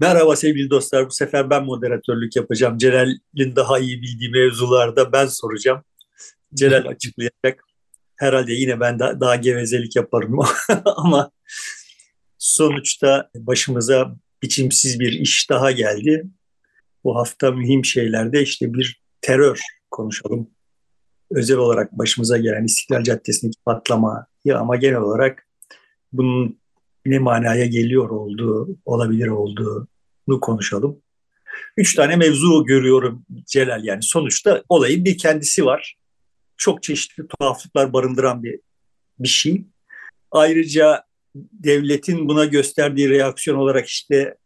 Merhaba sevgili dostlar. Bu sefer ben moderatörlük yapacağım. Celal'in daha iyi bildiği mevzularda ben soracağım. Celal açıklayacak. Herhalde yine ben daha, daha gevezelik yaparım ama sonuçta başımıza biçimsiz bir iş daha geldi. Bu hafta mühim şeylerde işte bir terör konuşalım. Özel olarak başımıza gelen İstiklal Caddesi'ndeki patlama ama genel olarak bunun ne manaya geliyor olduğu, olabilir olduğunu konuşalım. Üç tane mevzu görüyorum Celal yani. Sonuçta olayın bir kendisi var. Çok çeşitli tuhaflıklar barındıran bir, bir şey. Ayrıca devletin buna gösterdiği reaksiyon olarak işte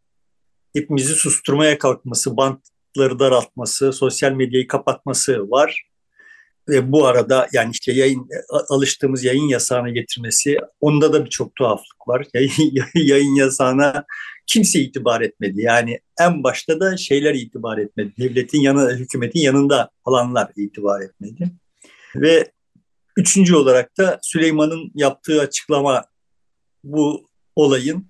hepimizi susturmaya kalkması, bantları daraltması, sosyal medyayı kapatması var. Ve bu arada yani işte yayın alıştığımız yayın yasağına getirmesi onda da birçok tuhaflık var. Yayın, yayın yasağına kimse itibar etmedi. Yani en başta da şeyler itibar etmedi. Devletin yanı, hükümetin yanında alanlar itibar etmedi. Ve üçüncü olarak da Süleyman'ın yaptığı açıklama bu olayın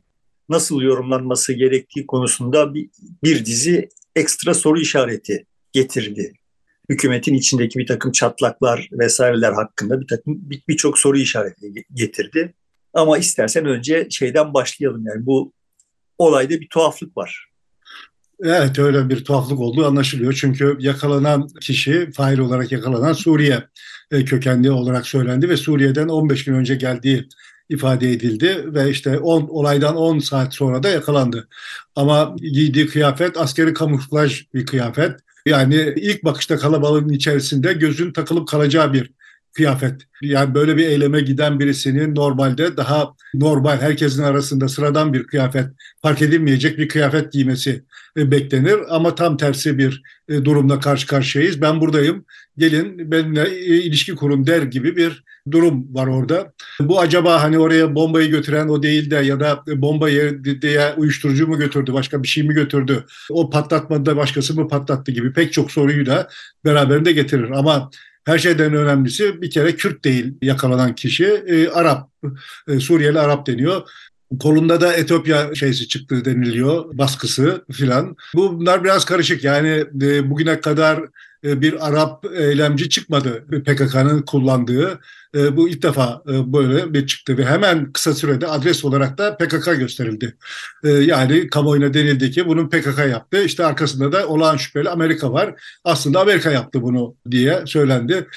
nasıl yorumlanması gerektiği konusunda bir, bir dizi ekstra soru işareti getirdi hükümetin içindeki bir takım çatlaklar vesaireler hakkında bir takım birçok bir soru işareti getirdi. Ama istersen önce şeyden başlayalım yani bu olayda bir tuhaflık var. Evet öyle bir tuhaflık olduğu anlaşılıyor. Çünkü yakalanan kişi, fail olarak yakalanan Suriye e, kökenli olarak söylendi ve Suriye'den 15 gün önce geldiği ifade edildi ve işte 10 olaydan 10 saat sonra da yakalandı. Ama giydiği kıyafet askeri kamuflaj bir kıyafet. Yani ilk bakışta kalabalığın içerisinde gözün takılıp kalacağı bir kıyafet. Yani böyle bir eyleme giden birisinin normalde daha normal, herkesin arasında sıradan bir kıyafet, fark edilmeyecek bir kıyafet giymesi e, beklenir. Ama tam tersi bir e, durumla karşı karşıyayız. Ben buradayım, gelin benimle e, ilişki kurun der gibi bir durum var orada. Bu acaba hani oraya bombayı götüren o değil de ya da bomba diye uyuşturucu mu götürdü, başka bir şey mi götürdü? O patlatmadı da başkası mı patlattı gibi pek çok soruyu da beraberinde getirir. Ama her şeyden önemlisi bir kere Kürt değil yakalanan kişi, e, Arap, e, Suriyeli Arap deniyor. Kolunda da Etiyopya şeysi çıktı deniliyor, baskısı filan. Bunlar biraz karışık yani e, bugüne kadar bir Arap eylemci çıkmadı PKK'nın kullandığı. E, bu ilk defa e, böyle bir çıktı ve hemen kısa sürede adres olarak da PKK gösterildi. Yani kamuoyuna denildi ki bunun PKK yaptı. İşte arkasında da olağan şüpheli Amerika var. Aslında Amerika yaptı bunu diye söylendi.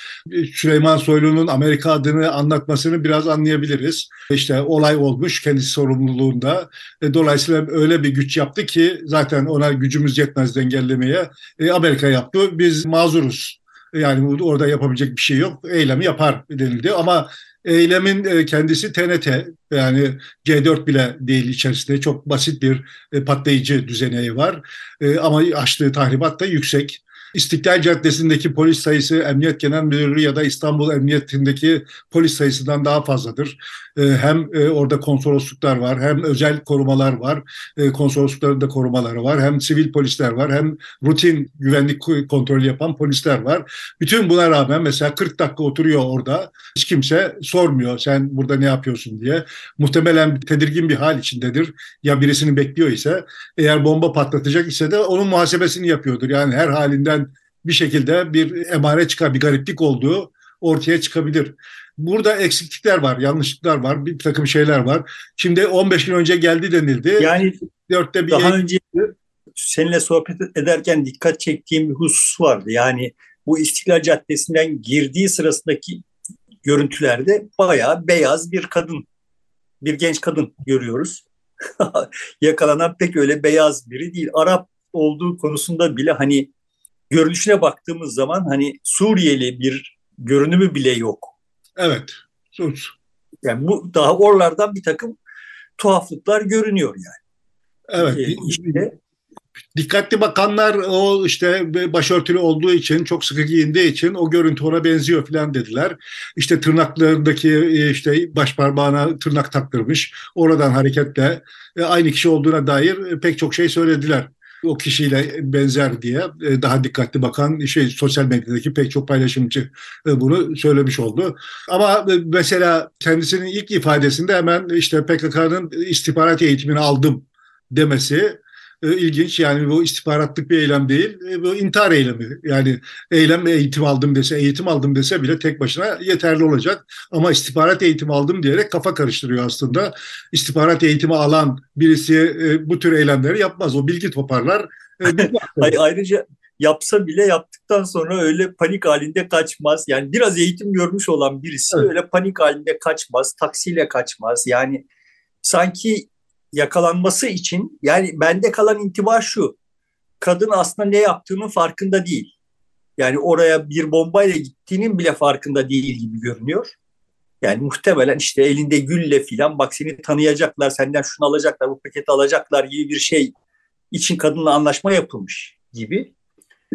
Süleyman Soylu'nun Amerika adını anlatmasını biraz anlayabiliriz. İşte olay olmuş kendisi sorumluluğunda. Dolayısıyla öyle bir güç yaptı ki zaten ona gücümüz yetmez engellemeye. Amerika yaptı. Biz mazuruz. Yani orada yapabilecek bir şey yok. Eylemi yapar denildi ama eylemin e, kendisi TNT yani C4 bile değil içerisinde çok basit bir e, patlayıcı düzeneği var. E, ama açtığı tahribat da yüksek. İstiklal Caddesi'ndeki polis sayısı Emniyet Genel Müdürlüğü ya da İstanbul Emniyetindeki polis sayısından daha fazladır. Ee, hem e, orada konsolosluklar var, hem özel korumalar var, e, konsoloslukların da korumaları var, hem sivil polisler var, hem rutin güvenlik kontrolü yapan polisler var. Bütün buna rağmen mesela 40 dakika oturuyor orada, hiç kimse sormuyor sen burada ne yapıyorsun diye. Muhtemelen tedirgin bir hal içindedir. Ya birisini bekliyor ise, eğer bomba patlatacak ise de onun muhasebesini yapıyordur. Yani her halinden bir şekilde bir emare çıkar, bir gariplik olduğu ortaya çıkabilir. Burada eksiklikler var, yanlışlıklar var, bir takım şeyler var. Şimdi 15 gün önce geldi denildi. Yani dörtte bir daha yayın... önce seninle sohbet ederken dikkat çektiğim bir husus vardı. Yani bu İstiklal Caddesi'nden girdiği sırasındaki görüntülerde bayağı beyaz bir kadın, bir genç kadın görüyoruz. Yakalanan pek öyle beyaz biri değil. Arap olduğu konusunda bile hani görünüşüne baktığımız zaman hani Suriyeli bir görünümü bile yok. Evet. Suç. Yani bu daha oralardan bir takım tuhaflıklar görünüyor yani. Evet. Ee, işte, Dikkatli bakanlar o işte başörtülü olduğu için çok sıkı giyindiği için o görüntü ona benziyor falan dediler. İşte tırnaklarındaki e, işte baş parmağına tırnak taktırmış. Oradan hareketle e, aynı kişi olduğuna dair pek çok şey söylediler o kişiyle benzer diye e, daha dikkatli bakan şey sosyal medyadaki pek çok paylaşımcı e, bunu söylemiş oldu. Ama e, mesela kendisinin ilk ifadesinde hemen işte PKK'nın istihbarat eğitimini aldım demesi e, ilginç. Yani bu istihbaratlık bir eylem değil. E, bu intihar eylemi. Yani eylem eğitim aldım dese, eğitim aldım dese bile tek başına yeterli olacak. Ama istihbarat eğitimi aldım diyerek kafa karıştırıyor aslında. İstihbarat eğitimi alan birisi e, bu tür eylemleri yapmaz. O bilgi toparlar. E, ayrıca yapsa bile yaptıktan sonra öyle panik halinde kaçmaz. Yani biraz eğitim görmüş olan birisi evet. öyle panik halinde kaçmaz, taksiyle kaçmaz. Yani sanki yakalanması için yani bende kalan intiba şu. Kadın aslında ne yaptığının farkında değil. Yani oraya bir bombayla gittiğinin bile farkında değil gibi görünüyor. Yani muhtemelen işte elinde gülle filan bak seni tanıyacaklar, senden şunu alacaklar, bu paketi alacaklar gibi bir şey için kadınla anlaşma yapılmış gibi.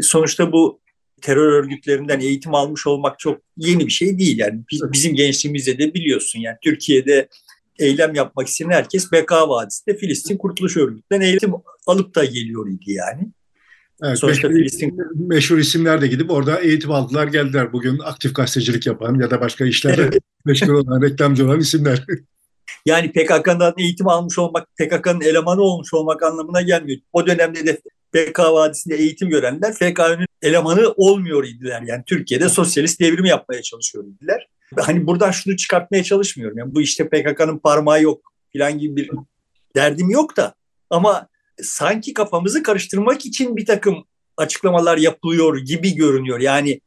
Sonuçta bu terör örgütlerinden eğitim almış olmak çok yeni bir şey değil. Yani bizim gençliğimizde de biliyorsun yani Türkiye'de eylem yapmak isteyen herkes Beka Vadisi'nde Filistin Kurtuluş Örgütü'nden eğitim alıp da geliyor idi yani. Evet, Sonuçta meşhur, Filistin... meşhur isimler de gidip orada eğitim aldılar geldiler. Bugün aktif gazetecilik yapan ya da başka işlerde evet. meşgul olan, reklamcı olan isimler. Yani PKK'dan eğitim almış olmak, PKK'nın elemanı olmuş olmak anlamına gelmiyor. O dönemde de PK Vadisi'nde eğitim görenler FK'nın elemanı olmuyor idiler. Yani Türkiye'de sosyalist devrimi yapmaya çalışıyor idiler. Hani buradan şunu çıkartmaya çalışmıyorum. Yani bu işte PKK'nın parmağı yok falan gibi bir derdim yok da ama sanki kafamızı karıştırmak için bir takım açıklamalar yapılıyor gibi görünüyor. Yani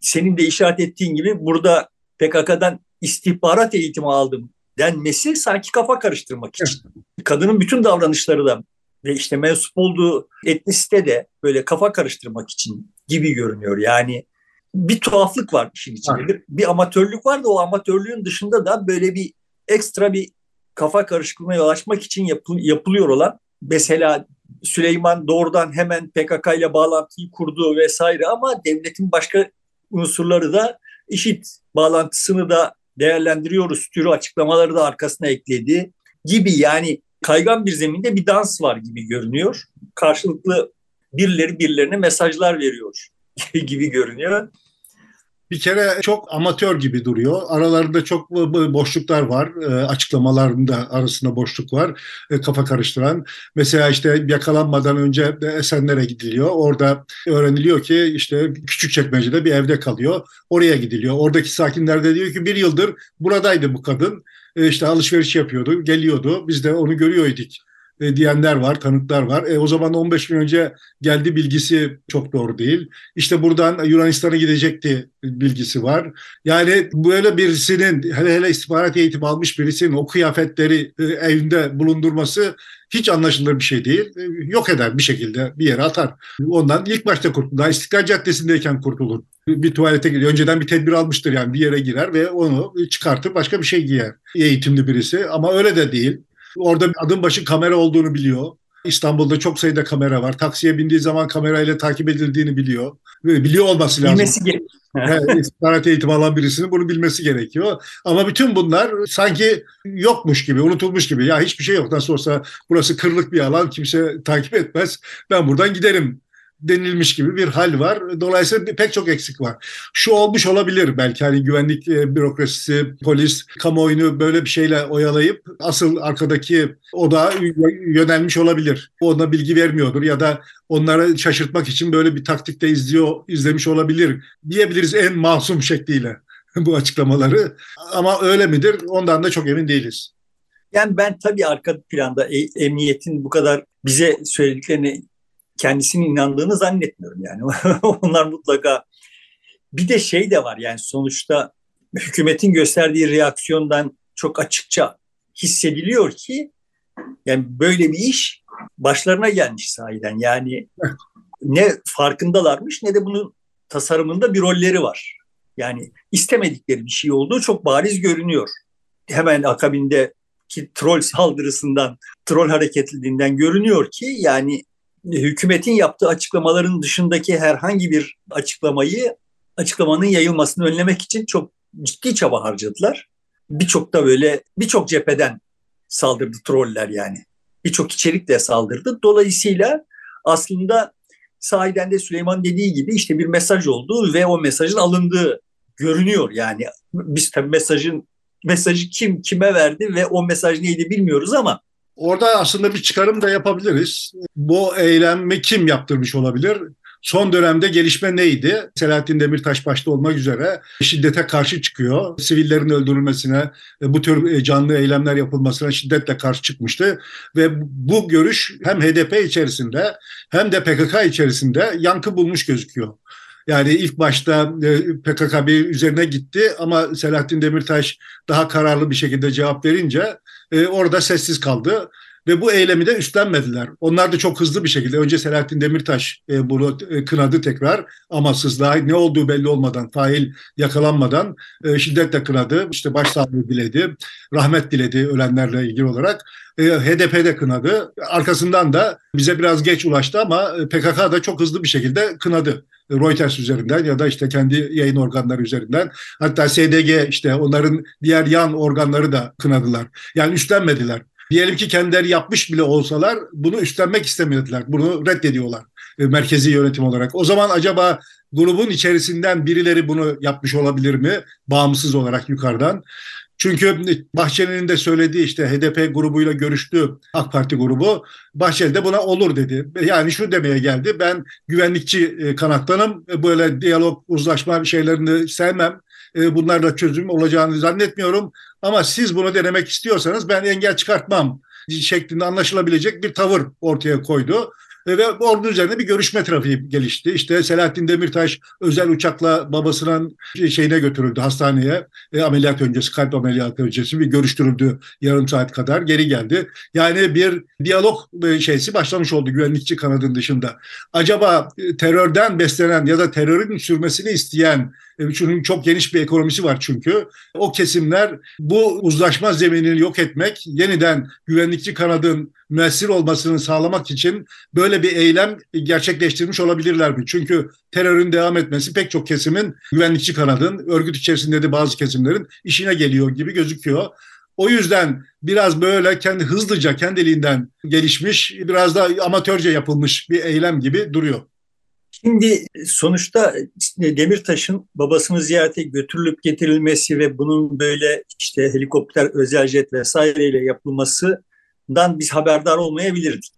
senin de işaret ettiğin gibi burada PKK'dan istihbarat eğitimi aldım denmesi sanki kafa karıştırmak için. Kadının bütün davranışları da ve işte mensup olduğu etnisite de böyle kafa karıştırmak için gibi görünüyor. Yani bir tuhaflık var işin içinde. Bir, bir amatörlük var da o amatörlüğün dışında da böyle bir ekstra bir kafa karışıklığına yol açmak için yapı, yapılıyor olan mesela Süleyman doğrudan hemen PKK ile bağlantıyı kurdu vesaire ama devletin başka unsurları da işit bağlantısını da değerlendiriyoruz türü açıklamaları da arkasına ekledi gibi yani kaygan bir zeminde bir dans var gibi görünüyor. Karşılıklı birileri birilerine mesajlar veriyor gibi görünüyor bir kere çok amatör gibi duruyor. Aralarında çok boşluklar var. E, açıklamalarında arasında boşluk var. E, kafa karıştıran. Mesela işte yakalanmadan önce Esenler'e gidiliyor. Orada öğreniliyor ki işte küçük çekmecede bir evde kalıyor. Oraya gidiliyor. Oradaki sakinler de diyor ki bir yıldır buradaydı bu kadın. E, işte alışveriş yapıyordu, geliyordu. Biz de onu görüyorduk e, diyenler var, tanıklar var. E, o zaman 15 gün önce geldi bilgisi çok doğru değil. İşte buradan Yunanistan'a gidecekti bilgisi var. Yani böyle birisinin hele hele istihbarat eğitimi almış birisinin o kıyafetleri e, evinde bulundurması hiç anlaşılır bir şey değil. E, yok eder bir şekilde bir yere atar. Ondan ilk başta kurtulur. Daha İstiklal Caddesi'ndeyken kurtulur. Bir tuvalete gidiyor. Önceden bir tedbir almıştır yani bir yere girer ve onu çıkartıp başka bir şey giyer. Eğitimli birisi ama öyle de değil. Orada adım başı kamera olduğunu biliyor. İstanbul'da çok sayıda kamera var. Taksiye bindiği zaman kamerayla takip edildiğini biliyor. Biliyor olması lazım. Bilmesi gerekiyor. İstihbarat eğitimi alan birisinin bunu bilmesi gerekiyor. Ama bütün bunlar sanki yokmuş gibi, unutulmuş gibi. Ya hiçbir şey yok. Nasıl olsa burası kırlık bir alan, kimse takip etmez. Ben buradan giderim denilmiş gibi bir hal var. Dolayısıyla pek çok eksik var. Şu olmuş olabilir belki hani güvenlik e, bürokrasisi, polis kamuoyunu böyle bir şeyle oyalayıp asıl arkadaki odağa yönelmiş olabilir. Ona bilgi vermiyordur ya da onları şaşırtmak için böyle bir taktikte izliyor, izlemiş olabilir diyebiliriz en masum şekliyle bu açıklamaları. Ama öyle midir? Ondan da çok emin değiliz. Yani ben tabii arka planda e, emniyetin bu kadar bize söylediklerini kendisinin inandığını zannetmiyorum yani. Onlar mutlaka bir de şey de var yani sonuçta hükümetin gösterdiği reaksiyondan çok açıkça hissediliyor ki yani böyle bir iş başlarına gelmiş sahiden. Yani ne farkındalarmış ne de bunun tasarımında bir rolleri var. Yani istemedikleri bir şey olduğu çok bariz görünüyor. Hemen akabinde ki troll saldırısından, troll hareketliliğinden görünüyor ki yani hükümetin yaptığı açıklamaların dışındaki herhangi bir açıklamayı açıklamanın yayılmasını önlemek için çok ciddi çaba harcadılar. Birçok da böyle birçok cepheden saldırdı troller yani. Birçok içerik de saldırdı. Dolayısıyla aslında sahiden de Süleyman dediği gibi işte bir mesaj olduğu ve o mesajın alındığı görünüyor yani. Biz tabii mesajın mesajı kim kime verdi ve o mesaj neydi bilmiyoruz ama Orada aslında bir çıkarım da yapabiliriz. Bu eylemi kim yaptırmış olabilir? Son dönemde gelişme neydi? Selahattin Demirtaş başta olmak üzere şiddete karşı çıkıyor. Sivillerin öldürülmesine, bu tür e, canlı eylemler yapılmasına şiddetle karşı çıkmıştı. Ve bu görüş hem HDP içerisinde hem de PKK içerisinde yankı bulmuş gözüküyor. Yani ilk başta e, PKK bir üzerine gitti ama Selahattin Demirtaş daha kararlı bir şekilde cevap verince e, orada sessiz kaldı ve bu eylemi de üstlenmediler. Onlar da çok hızlı bir şekilde önce Selahattin Demirtaş e, bunu e, kınadı tekrar amansızlığa ne olduğu belli olmadan fail yakalanmadan e, şiddetle kınadı. İşte başsağlığı diledi, rahmet diledi ölenlerle ilgili olarak. E, HDP de kınadı. Arkasından da bize biraz geç ulaştı ama e, PKK da çok hızlı bir şekilde kınadı. Reuters üzerinden ya da işte kendi yayın organları üzerinden. Hatta SDG işte onların diğer yan organları da kınadılar. Yani üstlenmediler. Diyelim ki kendileri yapmış bile olsalar bunu üstlenmek istemediler. Bunu reddediyorlar e, merkezi yönetim olarak. O zaman acaba grubun içerisinden birileri bunu yapmış olabilir mi? Bağımsız olarak yukarıdan. Çünkü Bahçeli'nin de söylediği işte HDP grubuyla görüştü AK Parti grubu. Bahçeli de buna olur dedi. Yani şu demeye geldi. Ben güvenlikçi e, kanattanım. E, böyle diyalog, uzlaşma şeylerini sevmem. E, bunlarla çözüm olacağını zannetmiyorum. Ama siz bunu denemek istiyorsanız ben engel çıkartmam şeklinde anlaşılabilecek bir tavır ortaya koydu. Ve ordu üzerinde bir görüşme trafiği gelişti. İşte Selahattin Demirtaş özel uçakla babasının şeyine götürüldü hastaneye. E, ameliyat öncesi, kalp ameliyatı öncesi bir görüştürüldü yarım saat kadar. Geri geldi. Yani bir diyalog e, şeysi başlamış oldu güvenlikçi kanadın dışında. Acaba e, terörden beslenen ya da terörün sürmesini isteyen çünkü çok geniş bir ekonomisi var çünkü. O kesimler bu uzlaşma zeminini yok etmek, yeniden güvenlikçi kanadın müessir olmasını sağlamak için böyle bir eylem gerçekleştirmiş olabilirler mi? Çünkü terörün devam etmesi pek çok kesimin güvenlikçi kanadın, örgüt içerisinde de bazı kesimlerin işine geliyor gibi gözüküyor. O yüzden biraz böyle kendi hızlıca kendiliğinden gelişmiş, biraz da amatörce yapılmış bir eylem gibi duruyor. Şimdi sonuçta Demirtaş'ın babasını ziyarete götürülüp getirilmesi ve bunun böyle işte helikopter, özel jet vesaireyle yapılmasından biz haberdar olmayabilirdik.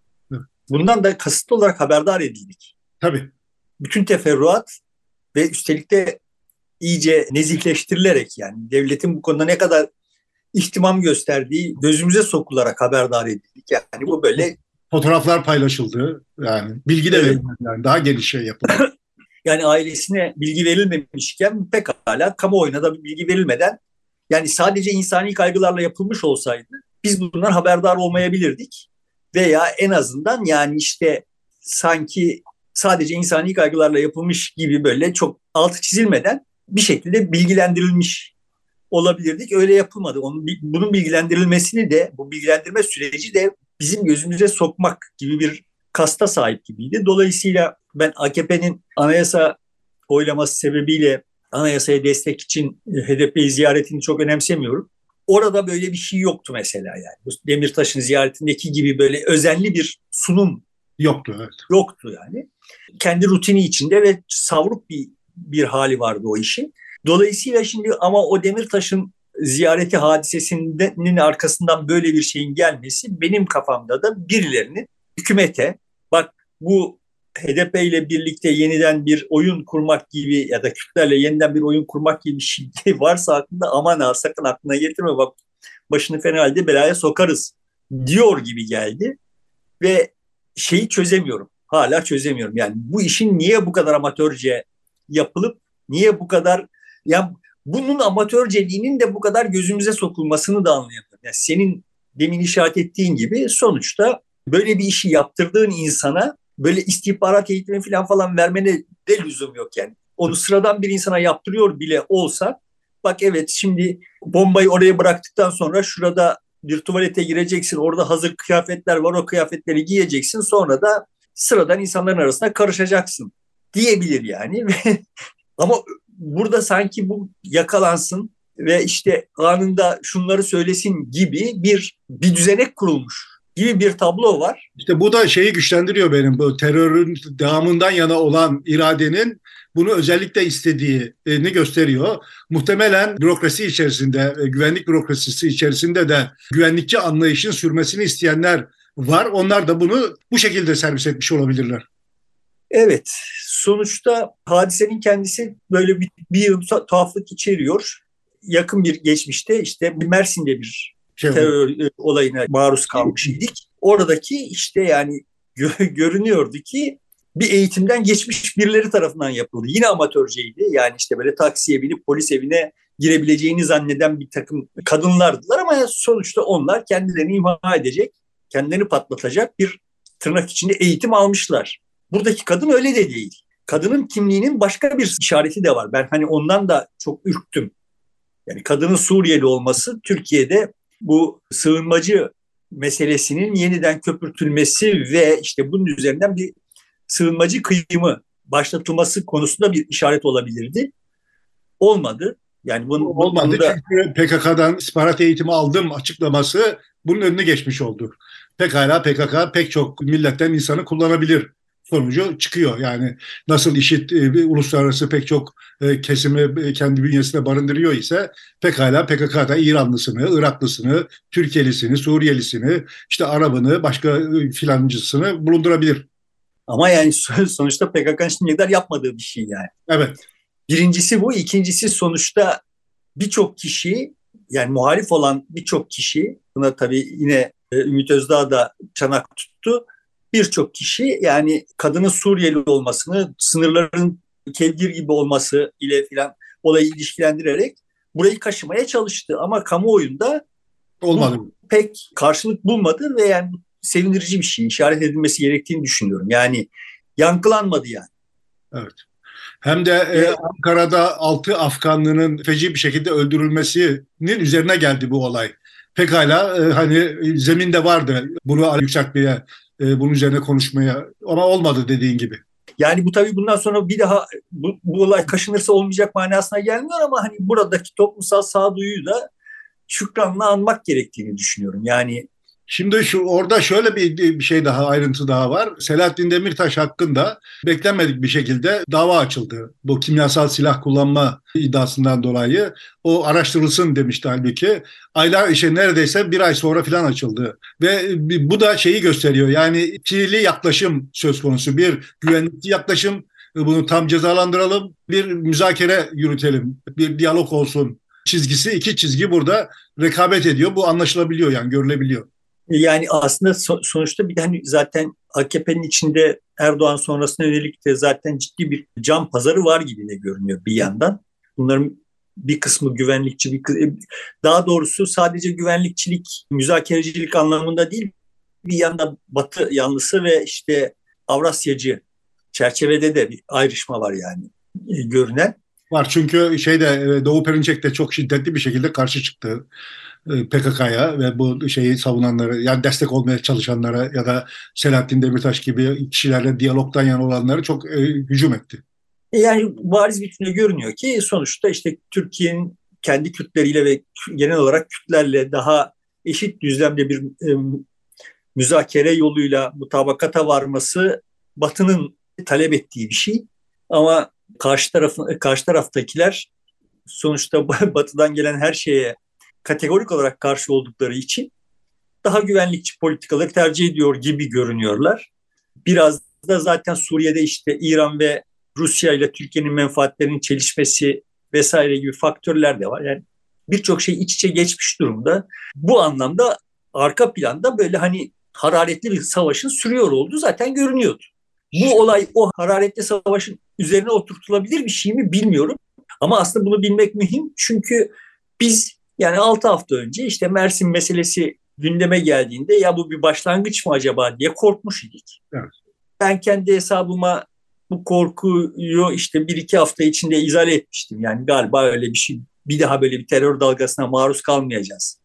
Bundan da kasıtlı olarak haberdar edildik. Tabii. Bütün teferruat ve üstelik de iyice nezihleştirilerek yani devletin bu konuda ne kadar ihtimam gösterdiği gözümüze sokularak haberdar edildik. Yani bu böyle fotoğraflar paylaşıldı. Yani bilgi de evet. yani daha geniş şey yapıldı. yani ailesine bilgi verilmemişken pekala kamuoyuna da bilgi verilmeden yani sadece insani kaygılarla yapılmış olsaydı biz bundan haberdar olmayabilirdik. Veya en azından yani işte sanki sadece insani kaygılarla yapılmış gibi böyle çok altı çizilmeden bir şekilde bilgilendirilmiş olabilirdik. Öyle yapılmadı. Onun, bunun bilgilendirilmesini de, bu bilgilendirme süreci de bizim gözümüze sokmak gibi bir kasta sahip gibiydi. Dolayısıyla ben AKP'nin anayasa oylaması sebebiyle anayasaya destek için e, HDP'yi ziyaretini çok önemsemiyorum. Orada böyle bir şey yoktu mesela yani. Bu Demirtaş'ın ziyaretindeki gibi böyle özenli bir sunum yoktu. Evet. Yoktu yani. Kendi rutini içinde ve savruk bir bir hali vardı o işin. Dolayısıyla şimdi ama o Demirtaş'ın ziyareti hadisesinin arkasından böyle bir şeyin gelmesi benim kafamda da birilerinin hükümete bak bu HDP ile birlikte yeniden bir oyun kurmak gibi ya da Kürtlerle yeniden bir oyun kurmak gibi bir şey varsa aklında aman ha sakın aklına getirme bak başını fena halde belaya sokarız diyor gibi geldi ve şeyi çözemiyorum. Hala çözemiyorum. Yani bu işin niye bu kadar amatörce yapılıp niye bu kadar ya bunun amatörceliğinin de bu kadar gözümüze sokulmasını da anlayamıyorum. Yani senin demin işaret ettiğin gibi sonuçta böyle bir işi yaptırdığın insana böyle istihbarat eğitimi falan falan vermene de lüzum yok yani. Onu sıradan bir insana yaptırıyor bile olsa bak evet şimdi bombayı oraya bıraktıktan sonra şurada bir tuvalete gireceksin. Orada hazır kıyafetler var. O kıyafetleri giyeceksin. Sonra da sıradan insanların arasında karışacaksın diyebilir yani. Ama burada sanki bu yakalansın ve işte anında şunları söylesin gibi bir bir düzenek kurulmuş gibi bir tablo var. İşte bu da şeyi güçlendiriyor benim bu terörün devamından yana olan iradenin bunu özellikle istediğini gösteriyor. Muhtemelen bürokrasi içerisinde, e, güvenlik bürokrasisi içerisinde de güvenlikçi anlayışın sürmesini isteyenler var. Onlar da bunu bu şekilde servis etmiş olabilirler. Evet, sonuçta hadisenin kendisi böyle bir, bir tuhaflık içeriyor. Yakın bir geçmişte işte Mersin'de bir terör oldu. E, olayına maruz kalmış idik. Oradaki işte yani görünüyordu ki bir eğitimden geçmiş birileri tarafından yapıldı. Yine amatörceydi. Yani işte böyle taksiye binip polis evine girebileceğini zanneden bir takım kadınlardılar ama sonuçta onlar kendilerini imha edecek, kendilerini patlatacak bir tırnak içinde eğitim almışlar. Buradaki kadın öyle de değil. Kadının kimliğinin başka bir işareti de var. Ben hani ondan da çok ürktüm. Yani kadının Suriyeli olması Türkiye'de bu sığınmacı meselesinin yeniden köpürtülmesi ve işte bunun üzerinden bir sığınmacı kıyımı başlatılması konusunda bir işaret olabilirdi. Olmadı. Yani bunu, olmadı bunda... çünkü PKK'dan istihbarat eğitimi aldım açıklaması bunun önüne geçmiş oldu. Pekala PKK pek çok milletten insanı kullanabilir sonucu çıkıyor. Yani nasıl işit e, uluslararası pek çok e, kesimi e, kendi bünyesinde barındırıyor ise pekala PKK'da İranlısını, Iraklısını, Türkiyelisini, Suriyelisini, işte Arabını, başka e, filancısını bulundurabilir. Ama yani sonuçta PKK'nın şimdiye kadar yapmadığı bir şey yani. Evet. Birincisi bu. ikincisi sonuçta birçok kişi yani muhalif olan birçok kişi buna tabii yine Ümit Özdağ da çanak tuttu. Birçok kişi yani kadının Suriyeli olmasını, sınırların kevgir gibi olması ile filan olayı ilişkilendirerek burayı kaşımaya çalıştı. Ama kamuoyunda olmadı. pek karşılık bulmadı ve yani sevindirici bir şey. işaret edilmesi gerektiğini düşünüyorum. Yani yankılanmadı yani. Evet. Hem de e, Ankara'da altı Afganlının feci bir şekilde öldürülmesinin üzerine geldi bu olay. Pekala e, hani zeminde vardı bunu yükseltmeye, e, bunun üzerine konuşmaya ama olmadı dediğin gibi. Yani bu tabii bundan sonra bir daha bu, bu olay kaşınırsa olmayacak manasına gelmiyor ama hani buradaki toplumsal sağduyuyu da şükranla anmak gerektiğini düşünüyorum. Yani Şimdi şu orada şöyle bir, bir şey daha ayrıntı daha var. Selahattin Demirtaş hakkında beklenmedik bir şekilde dava açıldı. Bu kimyasal silah kullanma iddiasından dolayı o araştırılsın demişti halbuki. Aylar işte neredeyse bir ay sonra falan açıldı. Ve bu da şeyi gösteriyor. Yani ikili yaklaşım söz konusu. Bir güvenlikli yaklaşım bunu tam cezalandıralım. Bir müzakere yürütelim. Bir diyalog olsun çizgisi iki çizgi burada rekabet ediyor. Bu anlaşılabiliyor yani görülebiliyor. Yani aslında sonuçta bir de hani zaten AKP'nin içinde Erdoğan sonrasına yönelik de zaten ciddi bir cam pazarı var gibi de görünüyor bir yandan. Bunların bir kısmı güvenlikçi, bir kısmı, daha doğrusu sadece güvenlikçilik, müzakerecilik anlamında değil, bir yandan Batı yanlısı ve işte Avrasyacı çerçevede de bir ayrışma var yani e, görünen. Var çünkü şeyde e, Doğu Perinçek de çok şiddetli bir şekilde karşı çıktı e, PKK'ya ve bu şeyi savunanları yani destek olmaya çalışanlara ya da Selahattin Demirtaş gibi kişilerle diyalogdan yana olanları çok e, hücum etti. Yani bariz biçimde görünüyor ki sonuçta işte Türkiye'nin kendi Kürtleriyle ve genel olarak Kürtlerle daha eşit düzlemde bir e, müzakere yoluyla mutabakata varması Batı'nın talep ettiği bir şey. Ama karşı tarafın karşı taraftakiler sonuçta Batı'dan gelen her şeye kategorik olarak karşı oldukları için daha güvenlikçi politikaları tercih ediyor gibi görünüyorlar. Biraz da zaten Suriye'de işte İran ve Rusya ile Türkiye'nin menfaatlerinin çelişmesi vesaire gibi faktörler de var. Yani birçok şey iç içe geçmiş durumda. Bu anlamda arka planda böyle hani hararetli bir savaşın sürüyor olduğu zaten görünüyordu. Bu olay o hararetli savaşın üzerine oturtulabilir bir şey mi bilmiyorum. Ama aslında bunu bilmek mühim. Çünkü biz yani 6 hafta önce işte Mersin meselesi gündeme geldiğinde ya bu bir başlangıç mı acaba diye korkmuş idik. Evet. Ben kendi hesabıma bu korkuyu işte bir iki hafta içinde izale etmiştim. Yani galiba öyle bir şey bir daha böyle bir terör dalgasına maruz kalmayacağız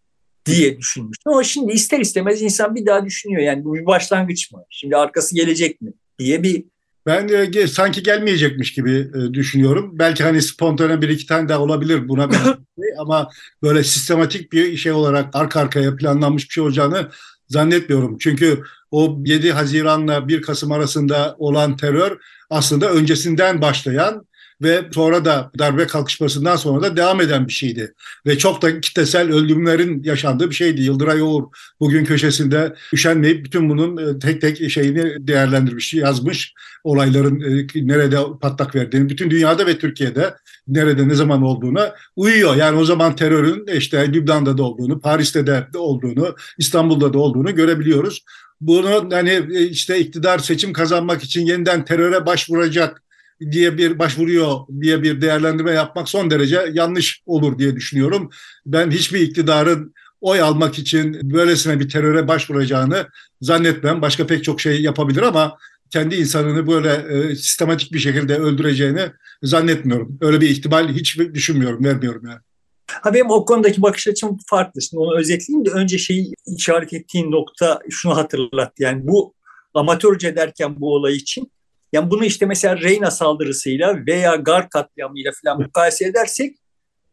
diye düşünmüştüm. Ama şimdi ister istemez insan bir daha düşünüyor. Yani bu bir başlangıç mı? Şimdi arkası gelecek mi? Diye bir ben e, sanki gelmeyecekmiş gibi e, düşünüyorum. Belki hani spontane bir iki tane daha olabilir buna şey ama böyle sistematik bir şey olarak arka arkaya planlanmış bir şey olacağını zannetmiyorum. Çünkü o 7 Haziran'la 1 Kasım arasında olan terör aslında öncesinden başlayan ve sonra da darbe kalkışmasından sonra da devam eden bir şeydi. Ve çok da kitlesel öldürümlerin yaşandığı bir şeydi. Yıldıray Oğur bugün köşesinde üşenmeyip bütün bunun e, tek tek şeyini değerlendirmiş, yazmış. Olayların e, nerede patlak verdiğini, bütün dünyada ve Türkiye'de nerede ne zaman olduğuna uyuyor. Yani o zaman terörün işte Lübnan'da da olduğunu, Paris'te de olduğunu, İstanbul'da da olduğunu görebiliyoruz. Bunu hani e, işte iktidar seçim kazanmak için yeniden teröre başvuracak diye bir başvuruyor diye bir değerlendirme yapmak son derece yanlış olur diye düşünüyorum. Ben hiçbir iktidarın oy almak için böylesine bir teröre başvuracağını zannetmem. Başka pek çok şey yapabilir ama kendi insanını böyle e, sistematik bir şekilde öldüreceğini zannetmiyorum. Öyle bir ihtimal hiç düşünmüyorum, vermiyorum yani. Ha benim o konudaki bakış açım farklı. Şimdi onu özetleyeyim de önce şeyi işaret ettiğin nokta şunu hatırlattı. Yani bu amatörce derken bu olay için yani bunu işte mesela Reyna saldırısıyla veya Gar katliamıyla falan mukayese edersek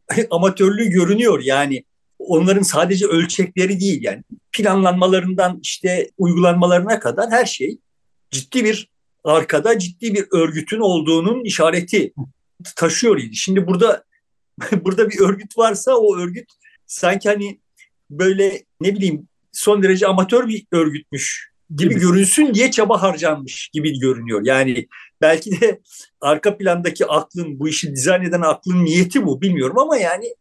amatörlüğü görünüyor. Yani onların sadece ölçekleri değil yani planlanmalarından işte uygulanmalarına kadar her şey ciddi bir arkada ciddi bir örgütün olduğunun işareti taşıyor idi. Şimdi burada burada bir örgüt varsa o örgüt sanki hani böyle ne bileyim son derece amatör bir örgütmüş gibi, görünsün diye çaba harcanmış gibi görünüyor. Yani belki de arka plandaki aklın bu işi dizayn eden aklın niyeti bu bilmiyorum ama yani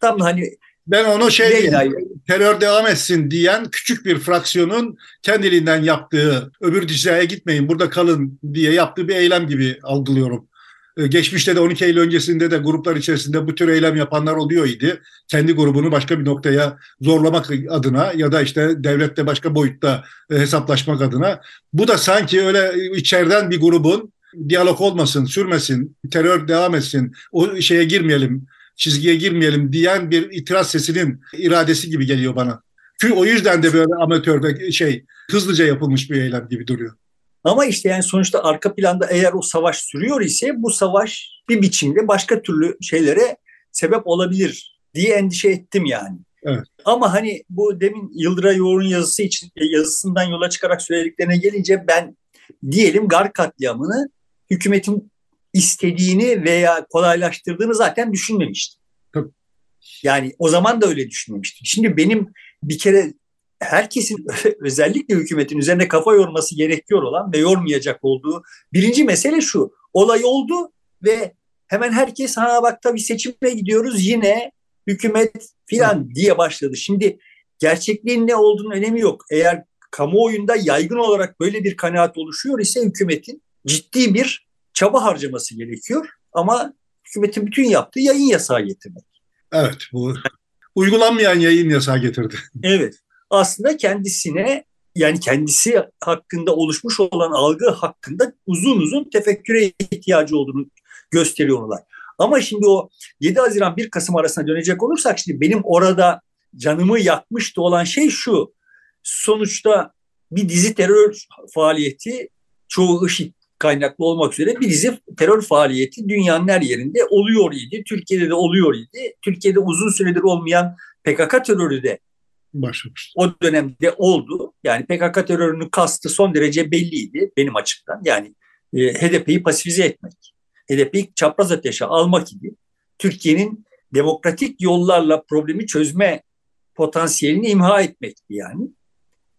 tam hani ben onu şey yani, terör devam etsin diyen küçük bir fraksiyonun kendiliğinden yaptığı öbür Dicle'ye gitmeyin burada kalın diye yaptığı bir eylem gibi algılıyorum. Ee, geçmişte de 12 Eylül öncesinde de gruplar içerisinde bu tür eylem yapanlar oluyor idi. Kendi grubunu başka bir noktaya zorlamak adına ya da işte devlette başka boyutta e, hesaplaşmak adına. Bu da sanki öyle içeriden bir grubun diyalog olmasın, sürmesin, terör devam etsin, o şeye girmeyelim, çizgiye girmeyelim diyen bir itiraz sesinin iradesi gibi geliyor bana. Çünkü o yüzden de böyle amatör ve şey hızlıca yapılmış bir eylem gibi duruyor. Ama işte yani sonuçta arka planda eğer o savaş sürüyor ise bu savaş bir biçimde başka türlü şeylere sebep olabilir diye endişe ettim yani. Evet. Ama hani bu demin Yıldıray Yoğur'un yazısı için e, yazısından yola çıkarak söylediklerine gelince ben diyelim Gar katliamını hükümetin istediğini veya kolaylaştırdığını zaten düşünmemiştim. Tabii. Yani o zaman da öyle düşünmemiştim. Şimdi benim bir kere herkesin özellikle hükümetin üzerine kafa yorması gerekiyor olan ve yormayacak olduğu birinci mesele şu. Olay oldu ve hemen herkes ha bak tabii seçime gidiyoruz yine hükümet filan diye başladı. Şimdi gerçekliğin ne olduğunun önemi yok. Eğer kamuoyunda yaygın olarak böyle bir kanaat oluşuyor ise hükümetin ciddi bir çaba harcaması gerekiyor. Ama hükümetin bütün yaptığı yayın yasağı getirmek. Evet bu uygulanmayan yayın yasağı getirdi. Evet aslında kendisine yani kendisi hakkında oluşmuş olan algı hakkında uzun uzun tefekküre ihtiyacı olduğunu gösteriyorlar. Ama şimdi o 7 Haziran 1 Kasım arasına dönecek olursak şimdi benim orada canımı yakmıştı olan şey şu. Sonuçta bir dizi terör faaliyeti çoğu IŞİD kaynaklı olmak üzere bir dizi terör faaliyeti dünyanın her yerinde oluyor idi. Türkiye'de de oluyor idi. Türkiye'de uzun süredir olmayan PKK terörü de başlamıştı. O dönemde oldu. Yani PKK terörünün kastı son derece belliydi benim açımdan. Yani e, HDP'yi pasifize etmek. HDP'yi çapraz ateşe almak idi. Türkiye'nin demokratik yollarla problemi çözme potansiyelini imha etmekti yani.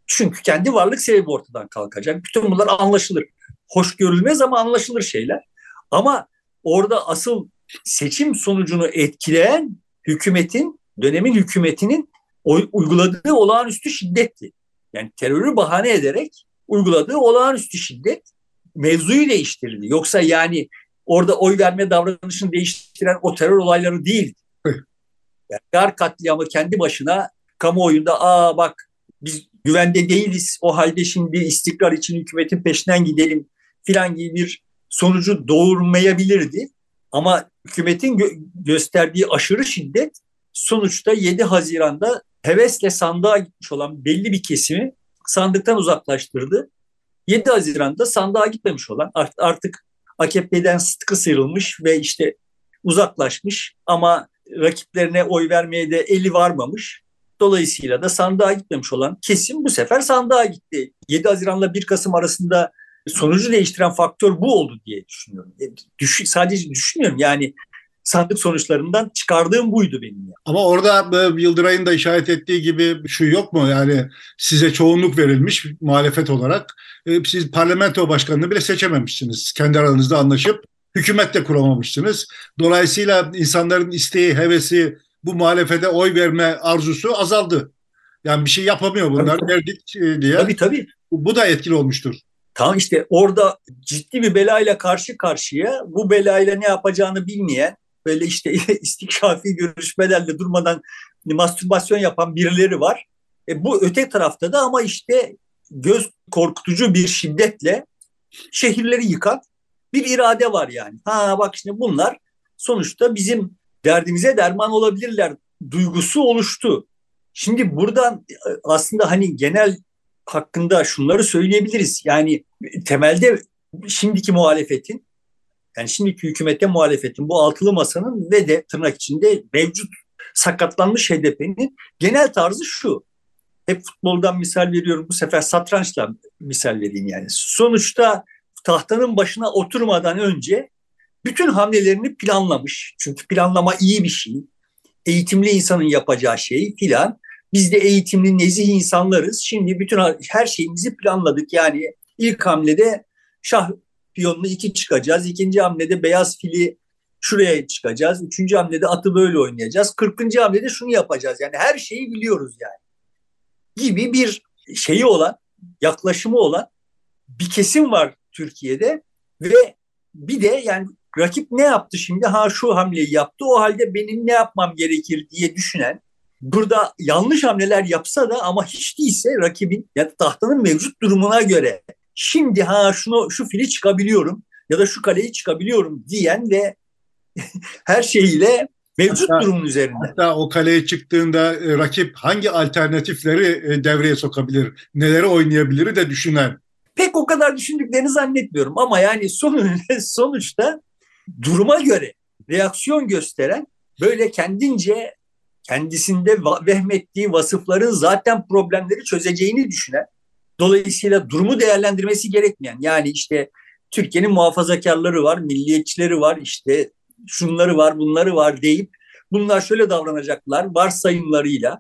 Çünkü kendi varlık sebebi ortadan kalkacak. Bütün bunlar anlaşılır. Hoş görülmez ama anlaşılır şeyler. Ama orada asıl seçim sonucunu etkileyen hükümetin, dönemin hükümetinin uyguladığı olağanüstü şiddetti. Yani terörü bahane ederek uyguladığı olağanüstü şiddet mevzuyu değiştirdi. Yoksa yani orada oy verme davranışını değiştiren o terör olayları değil. Yani Gar katliamı kendi başına kamuoyunda aa bak biz güvende değiliz o halde şimdi istikrar için hükümetin peşinden gidelim filan gibi bir sonucu doğurmayabilirdi. Ama hükümetin gö- gösterdiği aşırı şiddet sonuçta 7 Haziran'da hevesle sandığa gitmiş olan belli bir kesimi sandıktan uzaklaştırdı. 7 Haziran'da sandığa gitmemiş olan artık AKP'den sıtkı sıyrılmış ve işte uzaklaşmış ama rakiplerine oy vermeye de eli varmamış. Dolayısıyla da sandığa gitmemiş olan kesim bu sefer sandığa gitti. 7 Haziran'la 1 Kasım arasında sonucu değiştiren faktör bu oldu diye düşünüyorum. E, düş, sadece düşünmüyorum yani sandık sonuçlarından çıkardığım buydu benim. Yani. Ama orada Yıldıray'ın da işaret ettiği gibi şu yok mu? Yani size çoğunluk verilmiş muhalefet olarak. E, siz parlamento başkanını bile seçememişsiniz. Kendi aranızda anlaşıp hükümet de kuramamışsınız. Dolayısıyla insanların isteği, hevesi, bu muhalefete oy verme arzusu azaldı. Yani bir şey yapamıyor bunlar tabii, verdik e, diye. Tabii tabii. Bu da etkili olmuştur. Tamam işte orada ciddi bir belayla karşı karşıya bu belayla ne yapacağını bilmeyen böyle işte istikşafi görüşmelerle durmadan mastürbasyon yapan birileri var. E bu öte tarafta da ama işte göz korkutucu bir şiddetle şehirleri yıkan bir irade var yani. Ha bak şimdi bunlar sonuçta bizim derdimize derman olabilirler duygusu oluştu. Şimdi buradan e, aslında hani genel hakkında şunları söyleyebiliriz. Yani temelde şimdiki muhalefetin yani şimdiki hükümete muhalefetin bu altılı masanın ve de tırnak içinde mevcut sakatlanmış HDP'nin genel tarzı şu. Hep futboldan misal veriyorum bu sefer satrançla misal vereyim yani. Sonuçta tahtanın başına oturmadan önce bütün hamlelerini planlamış. Çünkü planlama iyi bir şey. Eğitimli insanın yapacağı şey filan. Biz de eğitimli nezih insanlarız. Şimdi bütün her şeyimizi planladık. Yani ilk hamlede şah piyonunu iki çıkacağız. İkinci hamlede beyaz fili şuraya çıkacağız. Üçüncü hamlede atı böyle oynayacağız. Kırkıncı hamlede şunu yapacağız. Yani her şeyi biliyoruz yani. Gibi bir şeyi olan, yaklaşımı olan bir kesim var Türkiye'de ve bir de yani rakip ne yaptı şimdi? Ha şu hamleyi yaptı. O halde benim ne yapmam gerekir diye düşünen burada yanlış hamleler yapsa da ama hiç değilse rakibin ya tahtanın mevcut durumuna göre şimdi ha şunu şu fili çıkabiliyorum ya da şu kaleyi çıkabiliyorum diyen ve her şeyiyle mevcut hatta, durumun üzerinde. Hatta o kaleye çıktığında e, rakip hangi alternatifleri e, devreye sokabilir, neleri oynayabilir de düşünen. Pek o kadar düşündüklerini zannetmiyorum ama yani son, sonuçta duruma göre reaksiyon gösteren böyle kendince kendisinde vehmettiği vasıfların zaten problemleri çözeceğini düşünen dolayısıyla durumu değerlendirmesi gerekmeyen yani işte Türkiye'nin muhafazakarları var, milliyetçileri var, işte şunları var, bunları var deyip bunlar şöyle davranacaklar varsayımlarıyla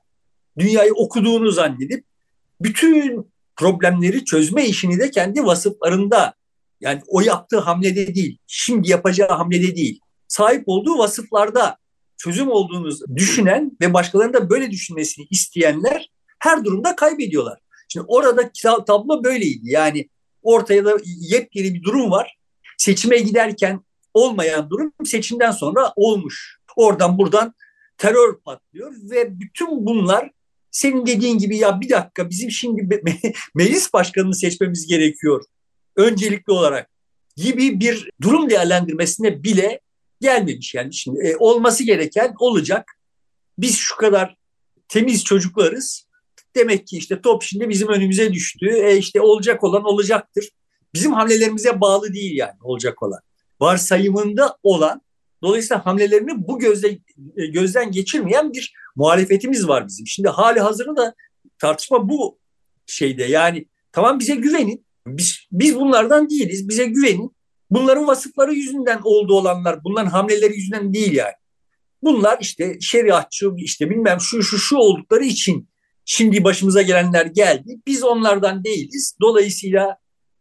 dünyayı okuduğunu zannedip bütün problemleri çözme işini de kendi vasıflarında yani o yaptığı hamlede değil, şimdi yapacağı hamlede değil, sahip olduğu vasıflarda çözüm olduğunu düşünen ve başkalarının da böyle düşünmesini isteyenler her durumda kaybediyorlar. Şimdi orada tablo böyleydi. Yani ortaya da yepyeni bir durum var. Seçime giderken olmayan durum seçimden sonra olmuş. Oradan buradan terör patlıyor ve bütün bunlar senin dediğin gibi ya bir dakika bizim şimdi meclis başkanını seçmemiz gerekiyor öncelikli olarak gibi bir durum değerlendirmesine bile gelmemiş. Yani şimdi e, olması gereken olacak. Biz şu kadar temiz çocuklarız. Demek ki işte top şimdi bizim önümüze düştü. E işte olacak olan olacaktır. Bizim hamlelerimize bağlı değil yani olacak olan. Varsayımında olan dolayısıyla hamlelerini bu gözle, e, gözden geçirmeyen bir muhalefetimiz var bizim. Şimdi hali hazırda da tartışma bu şeyde yani tamam bize güvenin biz, biz bunlardan değiliz. Bize güvenin. Bunların vasıfları yüzünden oldu olanlar, bunların hamleleri yüzünden değil yani. Bunlar işte şeriatçı, işte bilmem şu şu şu oldukları için şimdi başımıza gelenler geldi. Biz onlardan değiliz. Dolayısıyla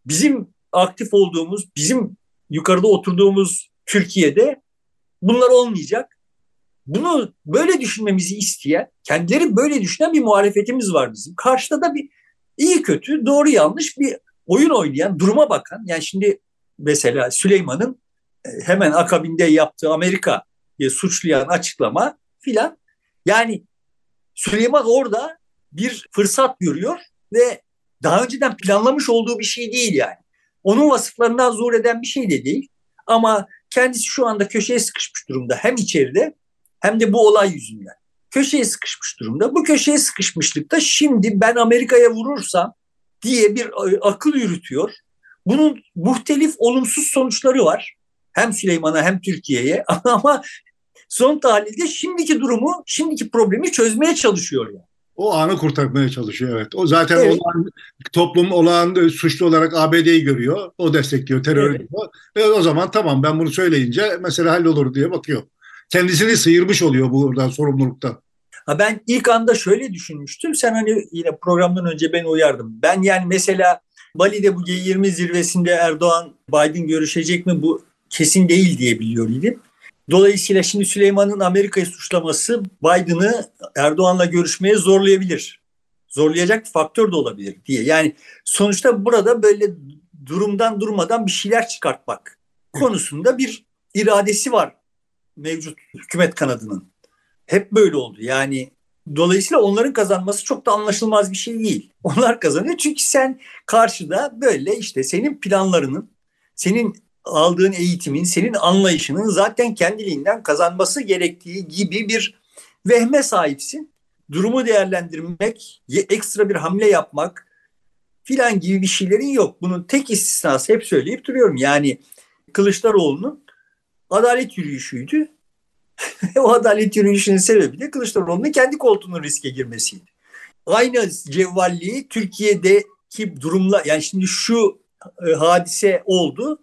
bizim aktif olduğumuz, bizim yukarıda oturduğumuz Türkiye'de bunlar olmayacak. Bunu böyle düşünmemizi isteyen, kendileri böyle düşünen bir muhalefetimiz var bizim. Karşıda da bir iyi kötü, doğru yanlış bir oyun oynayan, duruma bakan yani şimdi mesela Süleyman'ın e, hemen akabinde yaptığı Amerika suçlayan açıklama filan yani Süleyman orada bir fırsat görüyor ve daha önceden planlamış olduğu bir şey değil yani. Onun vasıflarından zor eden bir şey de değil. Ama kendisi şu anda köşeye sıkışmış durumda hem içeride hem de bu olay yüzünden. Köşeye sıkışmış durumda. Bu köşeye sıkışmışlıkta şimdi ben Amerika'ya vurursam diye bir e, akıl yürütüyor. Bunun muhtelif olumsuz sonuçları var. Hem Süleyman'a hem Türkiye'ye ama son tahlilde şimdiki durumu, şimdiki problemi çözmeye çalışıyor yani. O anı kurtarmaya çalışıyor evet. O zaten Evet. olan, toplum olan suçlu olarak ABD'yi görüyor. O destekliyor terör Evet. diyor. Ve o zaman tamam ben bunu söyleyince mesela hallolur diye bakıyor. Kendisini sıyırmış oluyor buradan sorumluluktan. Ha ben ilk anda şöyle düşünmüştüm. Sen hani yine programdan önce beni uyardım. Ben yani mesela Bali'de bu G20 zirvesinde Erdoğan Biden görüşecek mi bu kesin değil diye biliyor idim. Dolayısıyla şimdi Süleyman'ın Amerika'yı suçlaması Biden'ı Erdoğan'la görüşmeye zorlayabilir. Zorlayacak faktör de olabilir diye. Yani sonuçta burada böyle durumdan durmadan bir şeyler çıkartmak konusunda bir iradesi var mevcut hükümet kanadının. Hep böyle oldu. Yani dolayısıyla onların kazanması çok da anlaşılmaz bir şey değil. Onlar kazanıyor çünkü sen karşıda böyle işte senin planlarının, senin aldığın eğitimin, senin anlayışının zaten kendiliğinden kazanması gerektiği gibi bir vehme sahipsin. Durumu değerlendirmek, ekstra bir hamle yapmak filan gibi bir şeylerin yok. Bunun tek istisnası hep söyleyip duruyorum. Yani Kılıçdaroğlu'nun adalet yürüyüşüydü. o adalet yürüyüşünün sebebi de Kılıçdaroğlu'nun kendi koltuğunun riske girmesiydi. Aynı cevvalliği Türkiye'deki durumla yani şimdi şu e, hadise oldu